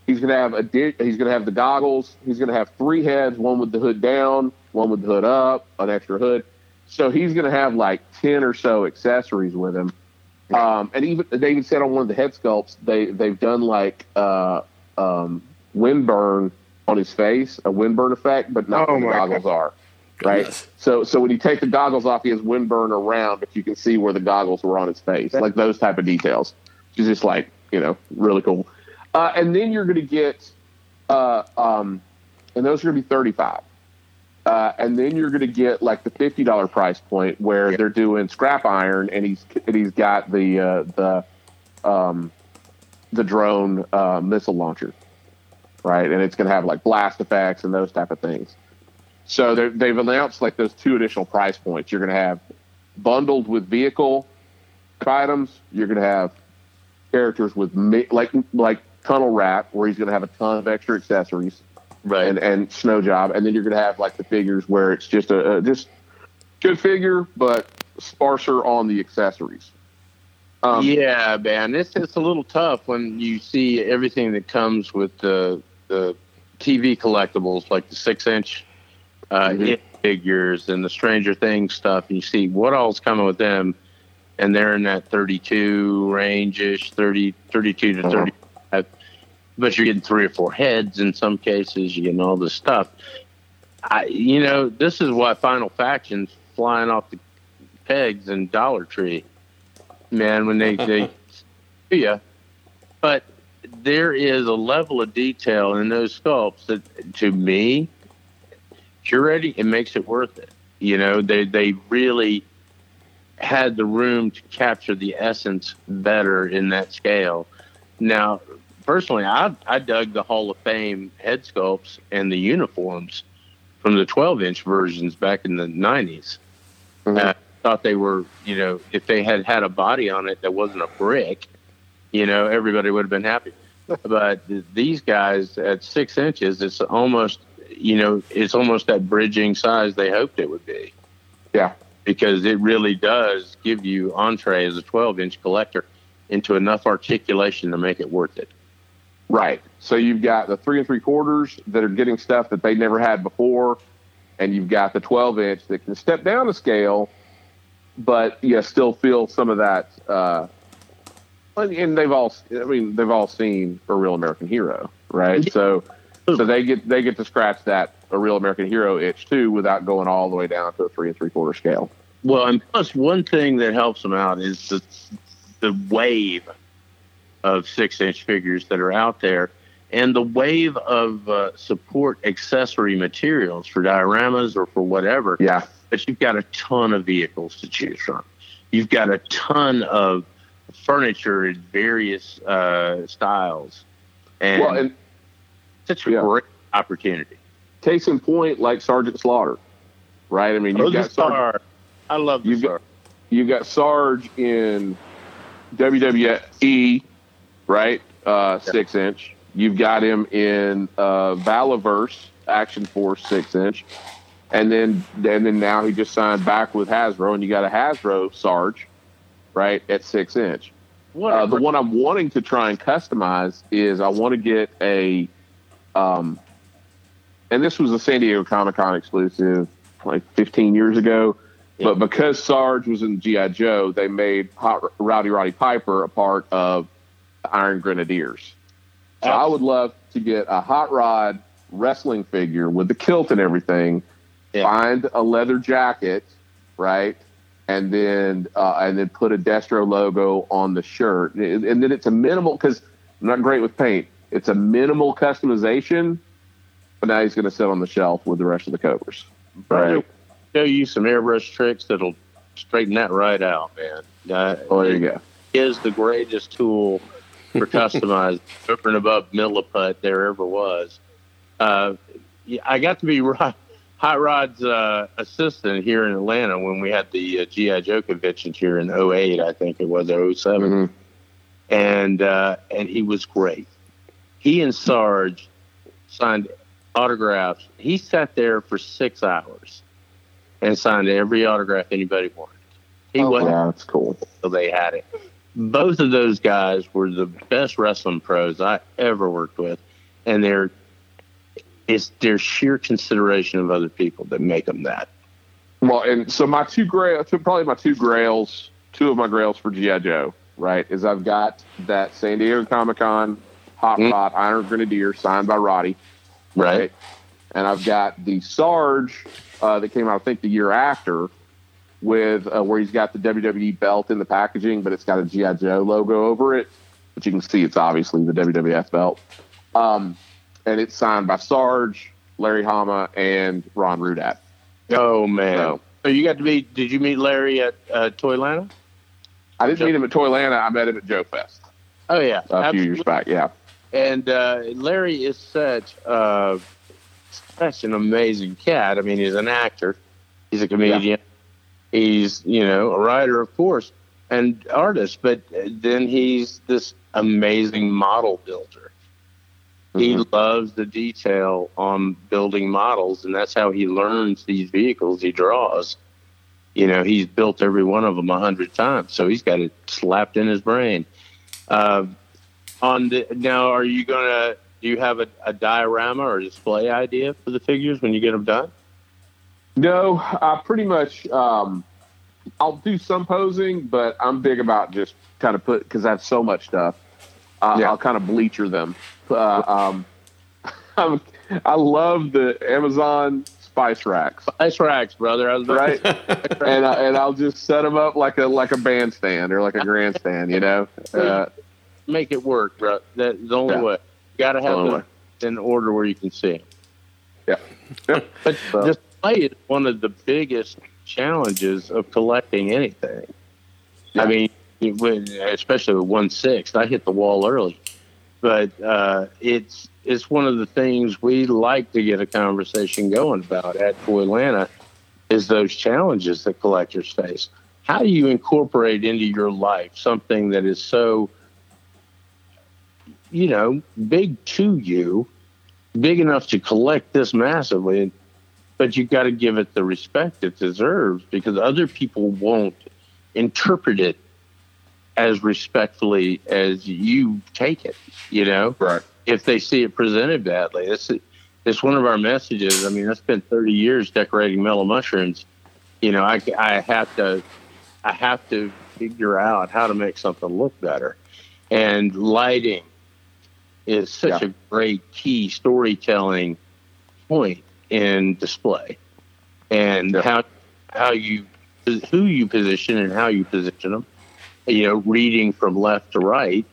He's going to have a di- he's going to have the goggles. He's going to have three heads, one with the hood down, one with the hood up, an extra hood, So he's going to have like ten or so accessories with him. Um, and even they even said on one of the head sculpts they they've done like uh, um, wind burn on his face, a wind burn effect, but not Oh where the goggles are. Right. Goodness. So so when you take the goggles off, he has windburn around, but you can see where the goggles were on his face, like those type of details. Is just like you know really cool. Uh, and then you're going to get, uh, um, and those are going to be thirty five. Uh, and then you're going to get like the fifty dollar price point where they're doing scrap iron, and he's and he's got the uh, the um, the drone uh, missile launcher, right? And it's going to have like blast effects and those type of things. So they've announced like those two additional price points. You're going to have bundled with vehicle items. You're going to have characters with like like Tunnel Rat, where he's going to have a ton of extra accessories Right. and and Snow Job, and then you're going to have like the figures where it's just a, a just good figure, but sparser on the accessories. Um, yeah, man, it's it's a little tough when you see everything that comes with the the TV collectibles, like the six inch uh, Mhm. It figures and the Stranger Things stuff, and you see what all's coming with them, and they're in that 32 range ish, 30, 32 to Uh-huh. 35. But you're getting three or four heads in some cases. You're getting all this stuff. I, you know, this is why Final Faction's flying off the pegs in Dollar Tree man, when they they see you. But there is a level of detail in those sculpts that, to me, curating it makes it worth it. You know, they they really had the room to capture the essence better in that scale. Now, personally, I I dug the Hall of Fame head sculpts and the uniforms from the 12 inch versions back in the 90s. Mhm. Uh, thought they were, you know, if they had had a body on it that wasn't a brick, you know, everybody would have been happy. but these guys at six inches, it's almost, you know, it's almost that bridging size they hoped it would be. Yeah. Because it really does give you entree as a 12 inch collector into enough articulation to make it worth it. Right. So you've got the three and three quarters that are getting stuff that they never had before, and you've got the 12 inch that can step down a scale, but yeah, still feel some of that. Uh, and- and they've all, I mean, they've all seen a real American hero, right? So, so they get they get to scratch that a real American hero itch too, without going all the way down to a three and three quarter scale. Well, and plus one thing that helps them out is the the wave of six inch figures that are out there, and the wave of uh, support accessory materials for dioramas or for whatever. Yeah. But you've got a ton of vehicles to choose from. You've got a ton of furniture in various uh, styles, and, Well, and such a yeah. great opportunity. case in point, like Sergeant Slaughter, right? I mean, you've Oh, got Sarge. star. I love You've star. got- you've got Sarge in WWE, right? Uh, Six inch. You've got him in uh, Valaverse Action Force six inch, and then and then now he just signed back with Hasbro, and you got a Hasbro Sarge, right at six inch. What Uh, the one I'm wanting to try and customize is I want to get a, um, and this was a San Diego Comic Con exclusive like 15 years ago. Yeah. But because Sarge was in GI Joe, they made Hot Rowdy Roddy Piper a part of the Iron Grenadiers. So I would love to get a hot rod wrestling figure with the kilt and everything. Yeah. Find a leather jacket, right, and then uh, and then put a Destro logo on the shirt, and and then it's a minimal because I'm not great with paint. It's a minimal customization, but now he's going to sit on the shelf with the rest of the Cobras. Right. show you some airbrush tricks that'll straighten that right out, man. Uh, Oh, there you go. Is the greatest tool for customized over and above milliput there ever was. Uh, I got to be Rod, Hot Rod's uh, assistant here in Atlanta when we had the uh, GI Joe conventions here in 08, I think it was or 07 Mhm. and uh, and he was great. He and Sarge signed autographs. He sat there for six hours and signed every autograph anybody wanted. He Oh, wasn't Yeah, that's cool. until they had it. Both of those guys were the best wrestling pros I ever worked with, and they're it's their sheer consideration of other people that make them that. Well, and so my two grail, probably my two grails, two of my grails for GI Joe, right? Is I've got that San Diego Comic Con Hot Mm. Rod Iron Grenadier signed by Roddy, Right. and I've got the Sarge uh, that came out, I think, the year after, with uh, where he's got the WWE belt in the packaging, but it's got a GI Joe logo over it, but you can see it's obviously the WWF belt. Um, and it's signed by Sarge, Larry Hama, and Ron Rudat. Oh man. So- So you got to meet? Did you meet Larry at uh, Toylanta? I didn't meet him at Toylanta. I met him at Joe Fest Oh yeah, a few years back. Yeah. And uh, Larry is such uh, such an amazing cat. I mean, he's an actor, he's a comedian, he's you know a writer, of course, and artist. But then he's this amazing model builder. He Mhm. loves the detail on building models, and that's how he learns these vehicles he draws. You know, he's built every one of them a hundred times, so he's got it slapped in his brain. Uh, on the now, are you gonna? Do you have a, a diorama or display idea for the figures when you get them done? No, I pretty much. Um, I'll do some posing, but I'm big about just kind of put because I have so much stuff. Uh, Yeah. I'll kind of bleacher them. Uh, um, I'm, I love the Amazon spice racks, Spice racks, brother. I was right? and I, and I'll just set them up like a like a bandstand or like a grandstand, you know. Uh, make it work, bro. That's the only Yeah. way. You got to have them in order where you can see them. yeah, yeah. But So- display is one of the biggest challenges of collecting anything. I mean, when, especially with one sixth, I hit the wall early, but uh, it's it's one of the things we like to get a conversation going about at Toylanta is those challenges that collectors face. How do you incorporate into your life something that is so, you know, big to you, big enough to collect this massively, but you've got to give it the respect it deserves because other people won't interpret it as respectfully as you take it, you know? right. if they see it presented badly. It's it's one of our messages. I mean, I spent 30 years decorating mellow mushrooms. You know, I, I have to I have to figure out how to make something look better, and lighting is such Yeah. a great key storytelling point in display, and how how you who you position and how you position them. You know, reading from left to right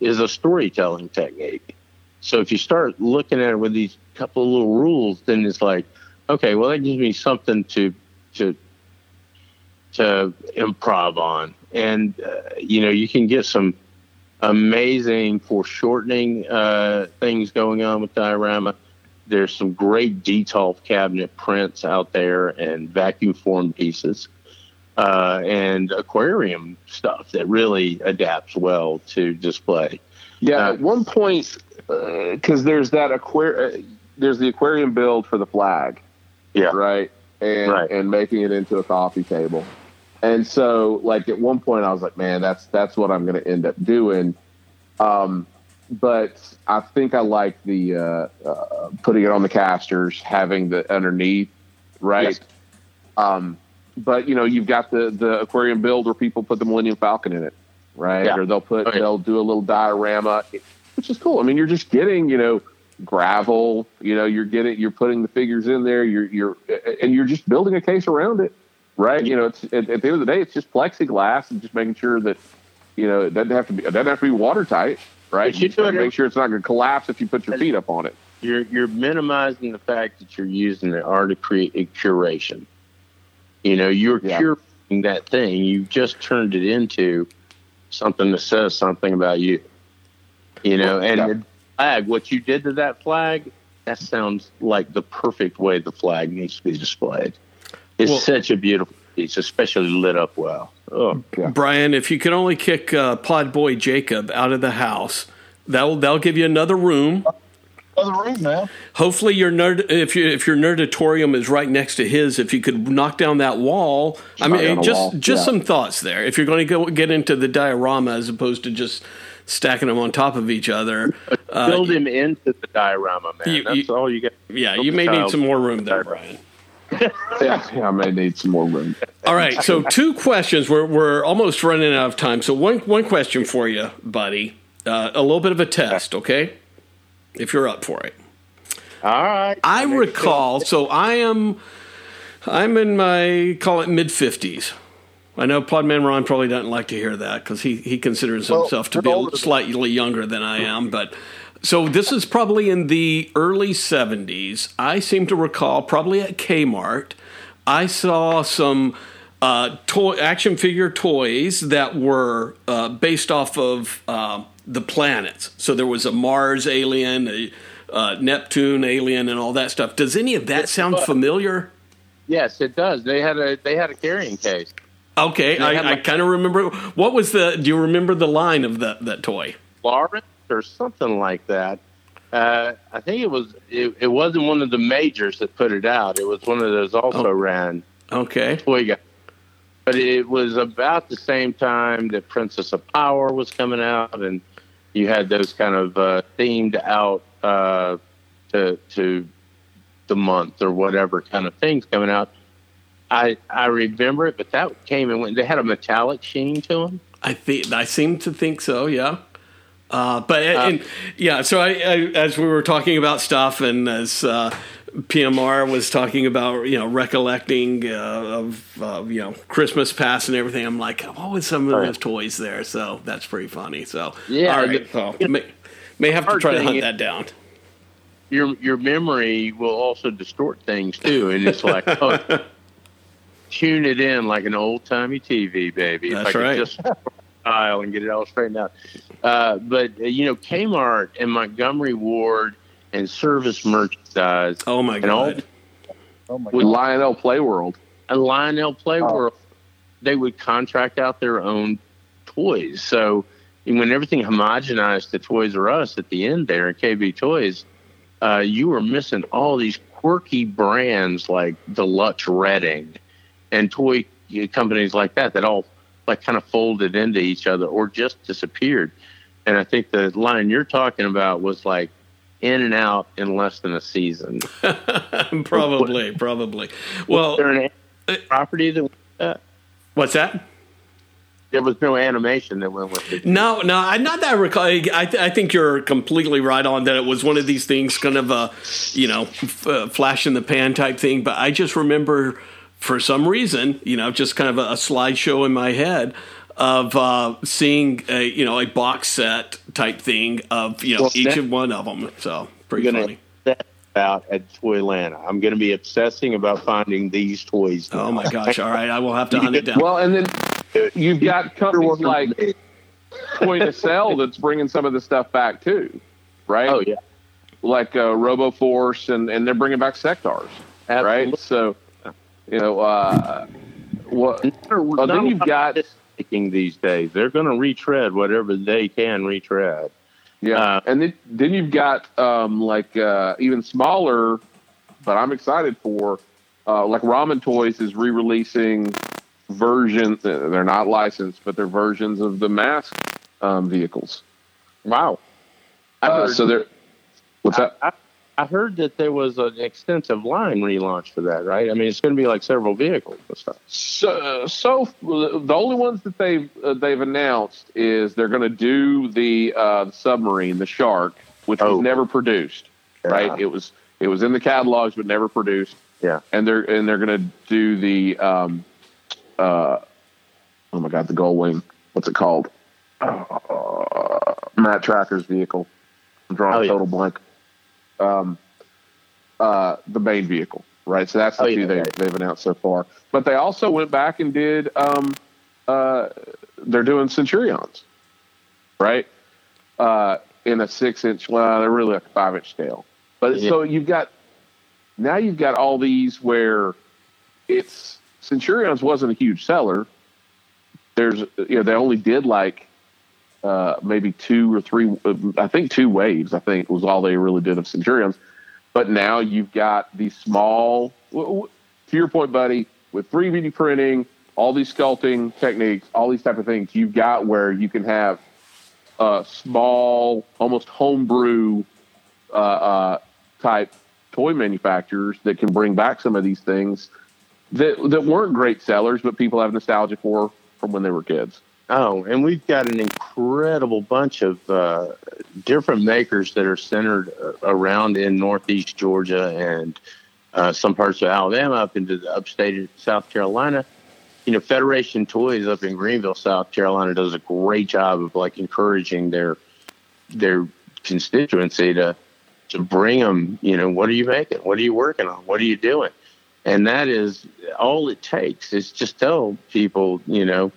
is a storytelling technique. So if you start looking at it with these couple of little rules, then it's like, okay, well that gives me something to to to improv on, and uh, you know you can get some amazing foreshortening uh, things going on with diorama. There's some great detail cabinet prints out there and vacuum form pieces uh, and aquarium stuff that really adapts well to display. Yeah, Uh, at one point, because there's that aquarium, uh, there's the aquarium build for the flag, Yeah. right, and Right. and making it into a coffee table, and so like at one point I was like, man, that's that's what I'm going to end up doing, um, but I think I like the uh, uh, putting it on the casters, having the underneath, right. Yes. Um, but you know, you've got the the aquarium build where people put the Millennium Falcon in it, right? Yeah. Or they'll put Oh, they'll do a little diorama, which is cool. I mean, you're just getting you know gravel. You know, you're getting you're putting the figures in there. You're you're and you're just building a case around it, right? You know, it's at, at the end of the day, it's just plexiglass and just making sure that you know it doesn't have to be it doesn't have to be watertight, right? You just make sure it's not going to collapse if you put your feet up on it. You're you're minimizing the fact that you're using the art to create a curation. You know, you're Yeah. curating that thing. You just turned it into something that says something about you. You know, and Yeah. the flag, what you did to that flag, that sounds like the perfect way the flag needs to be displayed. It's Well- such a beautiful piece, especially lit up well. Oh, Brian, if you could only kick uh, Pod Boy Jacob out of the house, that'll that'll give you another room. Other room now. Hopefully, your nerd if you if your nerdatorium is right next to his, if you could knock down that wall. I mean, just wall, just yeah. some thoughts there. If you're going to go get into the diorama as opposed to just stacking them on top of each other, uh, build him into the diorama, man. you- That's you- all you got. yeah, you may need some more room there, Brian. Yeah, yeah, I may need some more room. All right, so two questions. We're we're almost running out of time. So one one question for you, buddy. Uh, a little bit of a test, okay? If you're up for it. All right. I recall. So I am. I'm in my call it mid fifties. I know Podman Ron probably doesn't like to hear that because he he considers Well, himself to be slightly younger than I am, but. So this is probably in the early 70s. I seem to recall, probably at Kmart, I saw some uh, toy action figure toys that were uh, based off of uh, the planets. So there was a Mars alien, a uh, Neptune alien, and all that stuff. Does any of that sound familiar? Yes, it does. They had a they had a carrying case. Okay, I, I kind of remember. What was the? Do you remember the line of that that toy? Lawrence or something like that. Uh, I think it was. It, it wasn't one of the majors that put it out. It was one of those also Oh. ran Okay, toy guys. But it was about the same time that Princess of Power was coming out, and you had those kind of uh, themed out uh, to to the month or whatever kind of things coming out. I I remember it, but that came and went. They had a metallic sheen to them. I think I seem to think so. Yeah. Uh, but and, yeah, so I, I, as we were talking about stuff, and as uh, PMR was talking about, you know, recollecting uh, of uh, you know Christmas past and everything, I'm like, what was some of Right. those toys there? So that's pretty funny. So Yeah, all right, so may, may have to try to hunt that down. your your memory will also distort things too, and it's like oh, tune it in like an old timey TV, baby. That's if I right. could just dial and get it all straightened out. Uh, but uh, you know, Kmart and Montgomery Ward and service merchandise Oh my and all god! Oh my With god. Lionel Play World. and Lionel Play Oh. World, they would contract out their own toys. So when everything homogenized to Toys R Us at the end there, KB Toys, uh, you were missing all these quirky brands like Deluxe Reading and toy companies like that that all like kind of folded into each other or just disappeared. And I think the line you're talking about was like in and out in less than a season. probably, probably. Well, there an property that uh, what's that? there was no animation that went with it. No, no, I not that I recall. I, th- I think you're completely right on that. It was one of these things, kind of a, you know, f- uh, flash in the pan type thing. But I just remember, for some reason, you know, just kind of a, a slideshow in my head of uh, seeing a, you know, a box set type thing of you know Well, each that- of one of them. So pretty funny. obsess about at Toylanta. I'm going to be obsessing about finding these toys. Oh my gosh! All right, I will have to hunt it down. Well, and then you've got companies like Point to Sell that's bringing some of the stuff back too, right? Oh yeah, Like uh, RoboForce, and, and they're bringing back Sectaurs, Absolutely. right? So, you know, uh, what? Oh, then you've got- making these days. They're going to retread whatever they can retread. Yeah, Uh, and then then you've got um, like uh, even smaller, but I'm excited for uh, like Ramen Toys is re-releasing versions. uh, They're not licensed, but they're versions of the mask um, vehicles. Wow. Uh, so they're what's I, that? I, heard that there was an extensive line relaunch for that, right? I mean, it's going to be like several vehicles and stuff. So, so the only ones that they've uh, they've announced is they're going to do the uh, submarine, the shark, which Oh. was never produced. Right? It was it was in the catalogs but never produced. Yeah. and they're and they're going to do the um, uh, oh my god, the Gull Wing. What's it called? Uh, Matt Trakker's vehicle. I'm drawing Oh, a yeah. total blank. Um, uh, the main vehicle, right? So that's the Oh, two yeah, they, right. they've announced so far. But they also went back and did. Um, uh, they're doing Centurions, right? Uh, in a six inch. Well, they're really like a five inch scale. But Yeah. so you've got now you've got all these where it's Centurions wasn't a huge seller. There's you know they only did like uh, maybe two or three. uh, I think two waves. I think was all they really did of Centurions. But now you've got these small. To your point, buddy, with 3D printing, all these sculpting techniques, all these type of things, you've got where you can have a small, almost homebrew uh, uh, type toy manufacturers that can bring back some of these things that that weren't great sellers, but people have nostalgia for from when they were kids. Oh, and we've got an incredible bunch of uh, different makers that are centered uh, around in Northeast Georgia and uh, some parts of Alabama up into the upstate South Carolina. You know, Federation Toys up in Greenville, South Carolina, does a great job of like encouraging their their constituency to to bring them. You know, what are you making? What are you working on? What are you doing? And that is all it takes is just tell people, you know,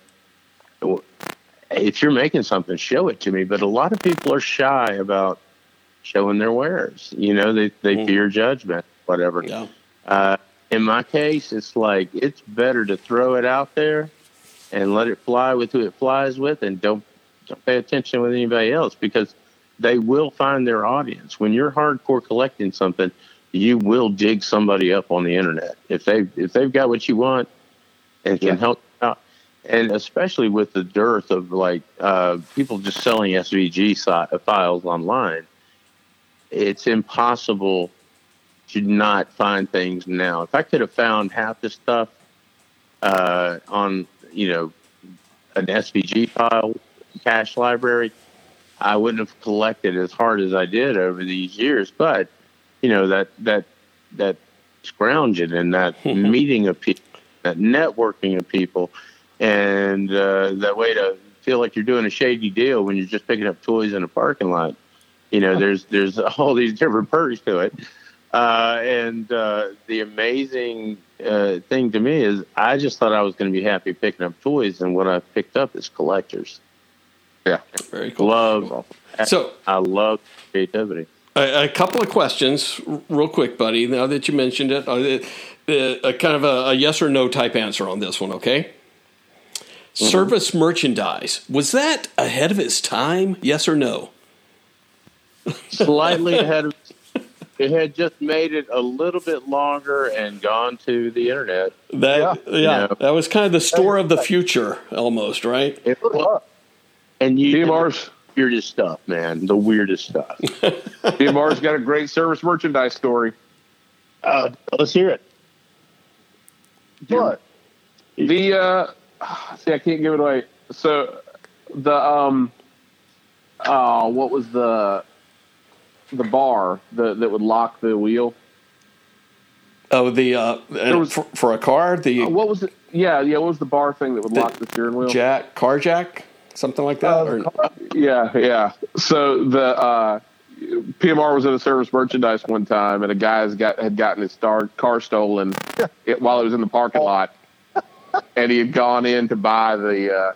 if you're making something, show it to me. But a lot of people are shy about showing their wares. You know, they they Mm. fear judgment, whatever. Yeah. Uh, in my case, it's like it's better to throw it out there and let it fly with who it flies with, and don't don't pay attention with anybody else because they will find their audience. When you're hardcore collecting something, you will dig somebody up on the internet if they if they've got what you want and can Yeah. help. And especially with the dearth of like uh, people just selling SVG files online, it's impossible to not find things now. If I could have found half the stuff uh, on, you know, an SVG file cache library, I wouldn't have collected as hard as I did over these years. But you know that that that scrounging and that meeting of people, that networking of people, and uh, that way to feel like you're doing a shady deal when you're just picking up toys in a parking lot. You know, there's there's all these different perks to it. Uh, and uh, the amazing uh, thing to me is, I just thought I was going to be happy picking up toys, and what I picked up is collectors. Yeah. Very cool. Love, So I love creativity. a, a couple of questions, real quick, buddy. Now that you mentioned it, a kind of a, a yes or no type answer on this one, okay? Service merchandise was that ahead of its time? Yes or no? Slightly ahead of. It had just made it a little bit longer and gone to the internet. That yeah, Yeah. that was kind of the store of the future, almost, right? It was, and you DMR's weirdest stuff, man. The weirdest stuff. PMR's got a great service merchandise story. uh, let's hear it. What? The uh see I can't give it away. So the um uh what was the the bar the, that would lock the wheel? Oh, the uh, was- for, for a car, the Uh, what was it? Yeah, yeah, what was the bar thing that would The lock the steering wheel? jack, car jack, something like that. Uh, or, the Yeah, yeah. So the uh, PMR was in a service merchandise one time, and a guy's got had gotten his star, car stolen it, while he was in the parking lot, and he had gone in to buy the uh,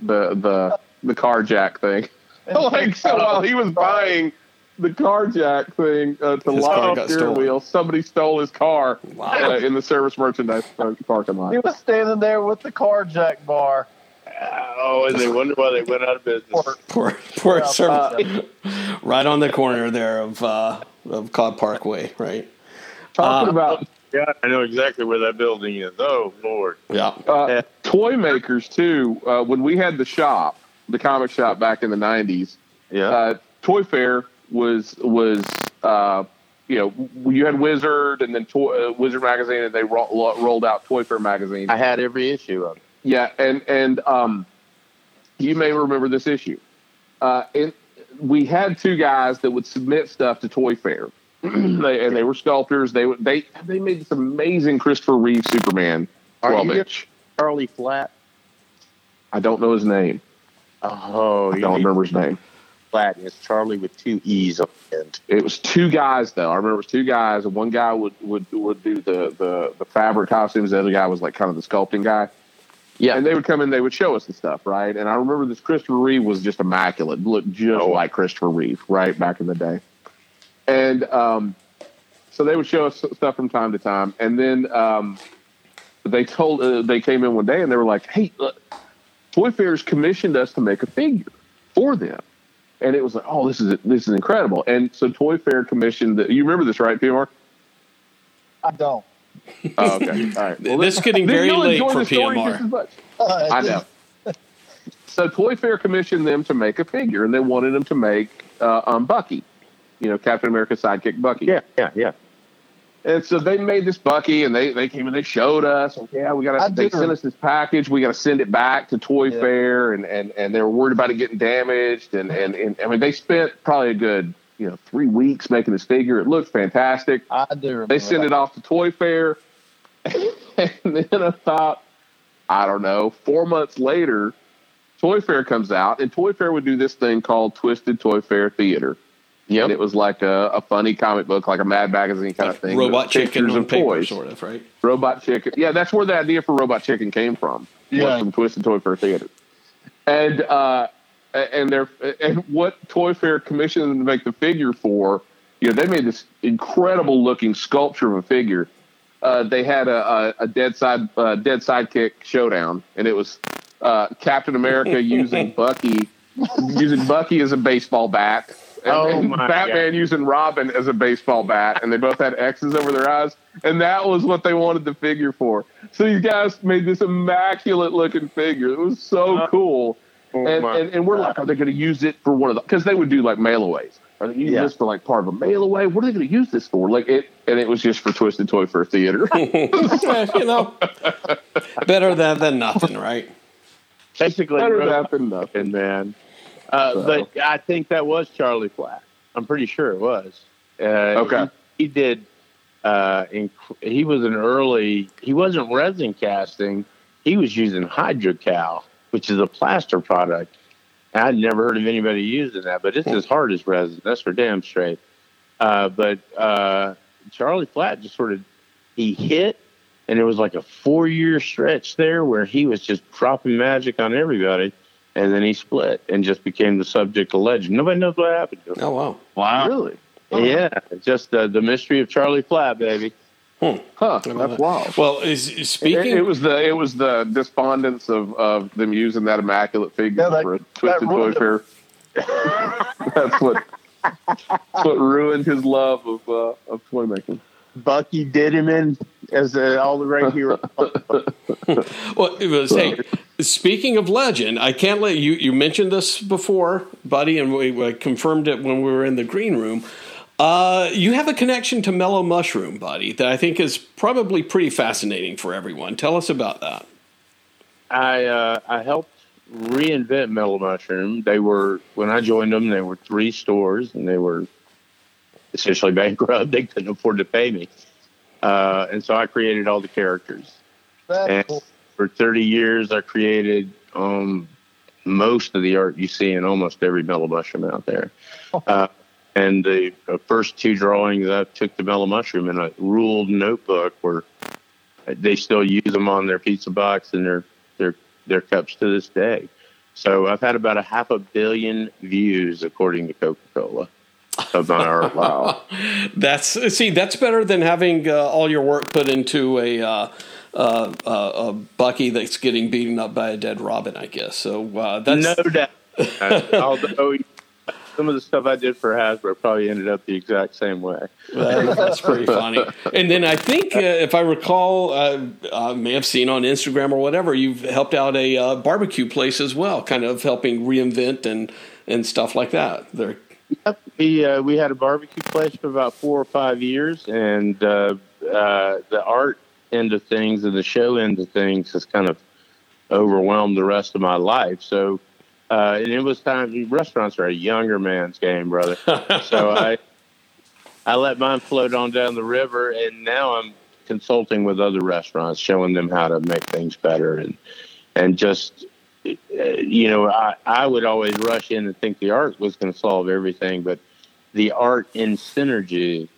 the the the car jack thing. like so, while he was buying the car jack thing uh, to His car lock got the steering stolen. wheel, somebody stole his car Wow. uh, in the service merchandise parking lot. He was standing there with the car jack bar. Oh, and they wonder why they went out of business. poor, poor Yeah, service, right on the corner there of uh, of Cobb Parkway, right? Talking Uh, about Yeah, I know exactly where that building is. Oh Lord. Yeah. uh, toy makers too. Uh, when we had the shop, the comic shop back in the '90s, Yeah. uh, ToyFare was was uh, you know you had Wizard and then Toy, uh, Wizard magazine, and they ro- lo- rolled out ToyFare magazine. I had every issue of it. Yeah, and and um, you may remember this issue. Uh, and we had two guys that would submit stuff to ToyFare, they, and they were sculptors. They they they made this amazing Christopher Reeve Superman 12 inch. Charlie Flat. I don't know his name. Oh, I don't remember his name. Flat. It's Charlie with two E's on the end. It was two guys though. I remember it was two guys, and one guy would would would do the the the fabric costumes. The other guy was like kind of the sculpting guy. Yeah. And they would come in, they would show us the stuff, right? And I remember this Christopher Reeve was just immaculate, looked just Oh. like Christopher Reeve, right back in the day. And um, so they would show us stuff from time to time, and then um, they told uh, they came in one day and they were like, "Hey, look, ToyFare's commissioned us to make a figure for them." And it was like, "Oh, this is this is incredible!" And so ToyFare commissioned. The, you remember this, right, PMR? I don't. Oh, okay, all right. Well, this is getting very late enjoy for the story just as PMR. much. Uh, I know. so ToyFare commissioned them to make a figure, and they wanted them to make uh, um, Bucky, you know, Captain America's sidekick Bucky. Yeah, yeah, yeah. And so they made this Bucky, and they, they came and they showed us. Like, yeah, we got to. They sent us this package. We got to send it back to Toy Yeah. Fair, and, and, and they were worried about it getting damaged. And, and, and I mean, they spent probably a good you know three weeks making this figure. It looked fantastic. I do. They sent that. it off to ToyFare, and then about I don't know four months later, ToyFare comes out, and ToyFare would do this thing called Twisted ToyFare Theater. Yep. And it was like a, a funny comic book, like a Mad Magazine kind of thing. Robot chicken of paper, toys. sort of, right? Robot Chicken. Yeah, that's where the idea for Robot Chicken came from. was Yeah. from Twisted ToyFare Theater. And uh, and they're and what ToyFare commissioned them to make the figure for, you know, they made this incredible looking sculpture of a figure. Uh, they had a, a, a dead side uh, dead sidekick showdown, and it was uh, Captain America using Bucky using Bucky as a baseball bat. And, Oh, and my Batman using Robin as a baseball bat, and they both had X's over their eyes, and that was what they wanted the figure for. So these guys made this immaculate looking figure. It was so Uh, cool, Oh, and, and and we're like, are they going to use it for one of the? Because they would do like mailaways. Are they using Yeah. this for like part of a mail away? What are they going to use this for? Like it, and it was just for Twisted ToyFare Theater. You know, better than than nothing, right? Basically, Better that than nothing. Man. Uh, So- But I think that was Charlie Flack. I'm pretty sure it was. Uh, Okay. He, he did. Uh, inc- he was an early. He wasn't resin casting. He was using hydrocal, which is a plaster product. And I'd never heard of anybody using that, but it's as hard as resin. That's for damn straight. Uh, but uh, Charlie Flack just sort of he hit, and it was like a four year stretch there where he was just dropping magic on everybody, and then he split and just became the subject of legend. Nobody knows what happened to him. Oh wow. Wow. Really? Yeah, just uh, the mystery of Charlie Flack, baby. Huh? That's wild. Well, is, It, speaking. it was the it was the despondence of, of them using that immaculate figure Yeah, that- for a twisted that ToyFare. that's what that's what ruined his love of uh, of toy making. Bucky did him in as uh, all the right heroes. Well, it was. Hey, speaking of legend, I can't let you. You mentioned this before, buddy, and we, we confirmed it when we were in the green room. Uh, you have a connection to Mellow Mushroom, buddy, that I think is probably pretty fascinating for everyone. Tell us about that. I uh, I helped reinvent Mellow Mushroom. They were when I joined them, they were three stores, and they were essentially bankrupt. They couldn't afford to pay me, uh, and so I created all the characters. And cool. for 30 years, I created um, most of the art you see in almost every mellow mushroom out there. Uh, and the uh, first two drawings, I took the mellow mushroom in a ruled notebook where they still use them on their pizza box and their their their cups to this day. So I've had about a half a billion views, according to Coca Cola, of art. Wow. That's see, that's better than having uh, all your work put into a. Uh, uh, uh, a Bucky that's getting beaten up by a dead Robin, I guess. So uh, that's no doubt. Uh, Although some of the stuff I did for Hasbro probably ended up the exact same way. That- that's pretty funny. And then I think, uh, if I recall, uh, I may have seen on Instagram or whatever, you've helped out a uh, barbecue place as well, kind of helping reinvent and and stuff like that. There, Yep. We uh, we had a barbecue place for about four or five years, and uh, uh, the art end of things and the show end of things has kind of overwhelmed the rest of my life. So, uh, and it was time. Restaurants are a younger man's game, brother. so I I let mine float on down the river, and now I'm consulting with other restaurants, showing them how to make things better, and and just Uh, you know, I I would always rush in and think the art was going to solve everything, but the art in synergy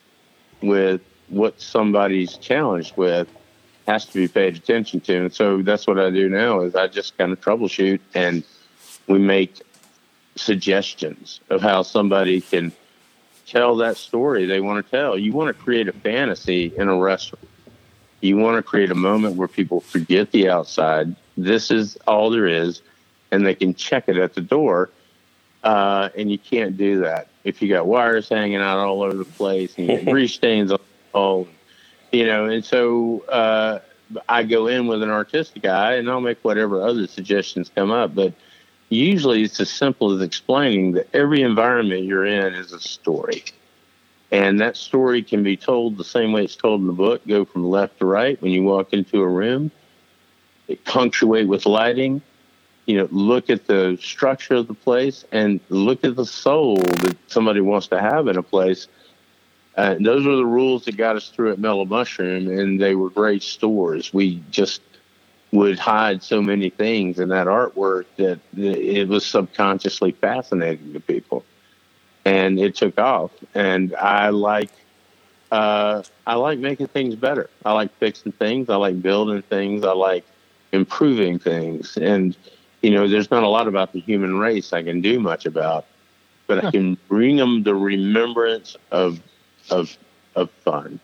with what somebody's challenged with has to be paid attention to, and so that's what I do now. Is I just kind of troubleshoot and we make suggestions of how somebody can tell that story they want to tell. You want to create a fantasy in a restaurant. You want to create a moment where people forget the outside. This is all there is, and they can check it at the door. Uh, and you can't do that if you got wires hanging out all over the place and you got grease stains on the wall. You know, and so uh, I go in with an artistic eye, and I'll make whatever other suggestions come up. But usually, it's as simple as explaining that every environment you're in is a story And that story can be told the same way it's told in the book. Go from left to right when you walk into a room. Punctuate with lighting. You know, look at the structure of the place and look at the soul that somebody wants to have in a place. Uh, those were the rules that got us through at Mellow Mushroom, and they were great stores. We just would hide so many things in that artwork that it was subconsciously fascinating to people and it took off and i like uh, i like making things better i like fixing things i like building things i like improving things. And you know there's not a lot about the human race i can do much about but i can bring them the remembrance of of of fun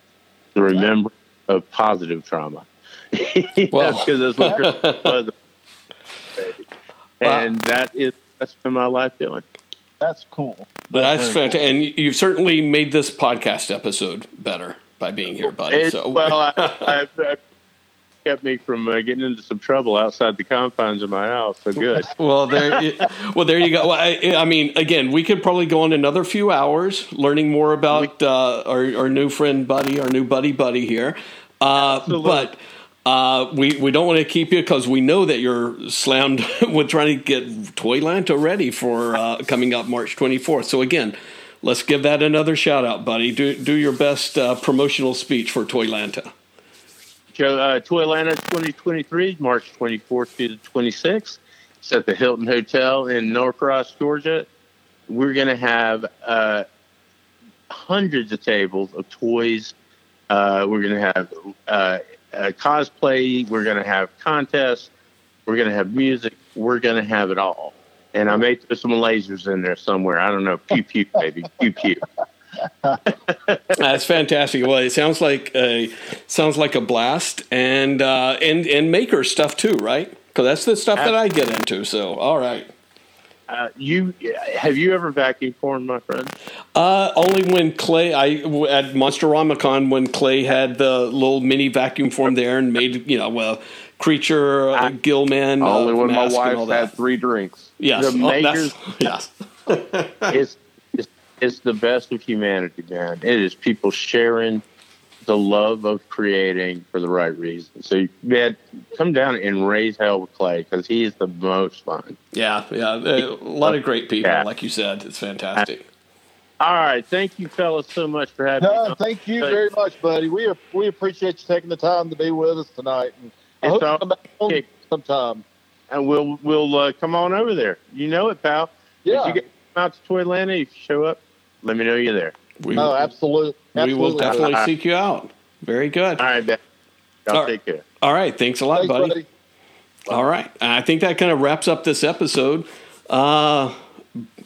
the remembrance of positive trauma. Well- because that's what and that is that's been my life doing. That's cool. That's very fantastic, and you've certainly made this podcast episode better by being here, buddy. It, so, well, I, I, I kept me from uh, getting into some trouble outside the confines of my house. So good. well, there, you, well, there you go. Well, I, I mean, again, we could probably go on another few hours learning more about uh, our, our new friend, buddy, our new buddy, buddy here. Uh, but uh, we we don't want to keep you because we know that you're slammed with trying to get Toylanta ready for uh, coming up March 24th. So again, let's give that another shout out, buddy. Do do your best uh, promotional speech for Toylanta. Joe, uh, Toylanta 2023, March 24th to the 26th. It's at the Hilton Hotel in Norcross, Georgia. We're going to have uh, hundreds of tables of toys. Uh, we're going to have uh, cosplay. We're going to have contests. We're going to have music. We're going to have it all. And I may some lasers in there somewhere. I don't know. Pew pew, baby. Pew pew. That's fantastic. Well, it sounds like a sounds like a blast, and uh, and and maker stuff too, right? Because that's the stuff that I get into. So, all right. Uh, you have you ever vacuum formed, my friend? Uh, only when Clay, I at Monster Con when Clay had the little mini vacuum form there and made you know uh, creature, uh, Gillman, uh, Only when my mask and all wife had three drinks. Yes, the oh, makers- yes. it's, it's it's the best of humanity, man. It is people sharing the love of creating for the right reason. So, man, come down and raise hell with Clay because he is the most fun. Yeah, yeah, a lot of great people, Yeah. like you said. It's fantastic. All right, thank you, fellas, so much for having me. No, on. thank you very much, buddy. We we appreciate you taking the time to be with us tonight. And I It's hope all- you come back on okay. sometime. and we'll we'll uh, come on over there. You know it, pal. Yeah. If you get out to Toylanta, if you show up, let me know you're there. We, No, absolutely. we will definitely Uh, seek you out. Very good. All right, man. Y'all All right. take care. All right, thanks a lot, Thanks, buddy. buddy. All right, I think that kind of wraps up this episode. Uh,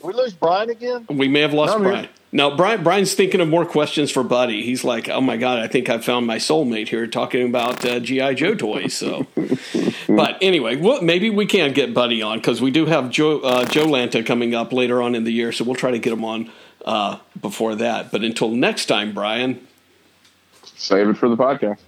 We lose Brian again? we may have lost No, man. Brian. No, Brian. Brian's thinking of more questions for Buddy. He's like, "Oh my god, I think I found my soulmate here talking about uh, GI Joe toys." So, but anyway, well, maybe we can get Buddy on because we do have Joe uh, Joe Lanta coming up later on in the year, so we'll try to get him on uh, before that. But until next time, Brian. Save it for the podcast.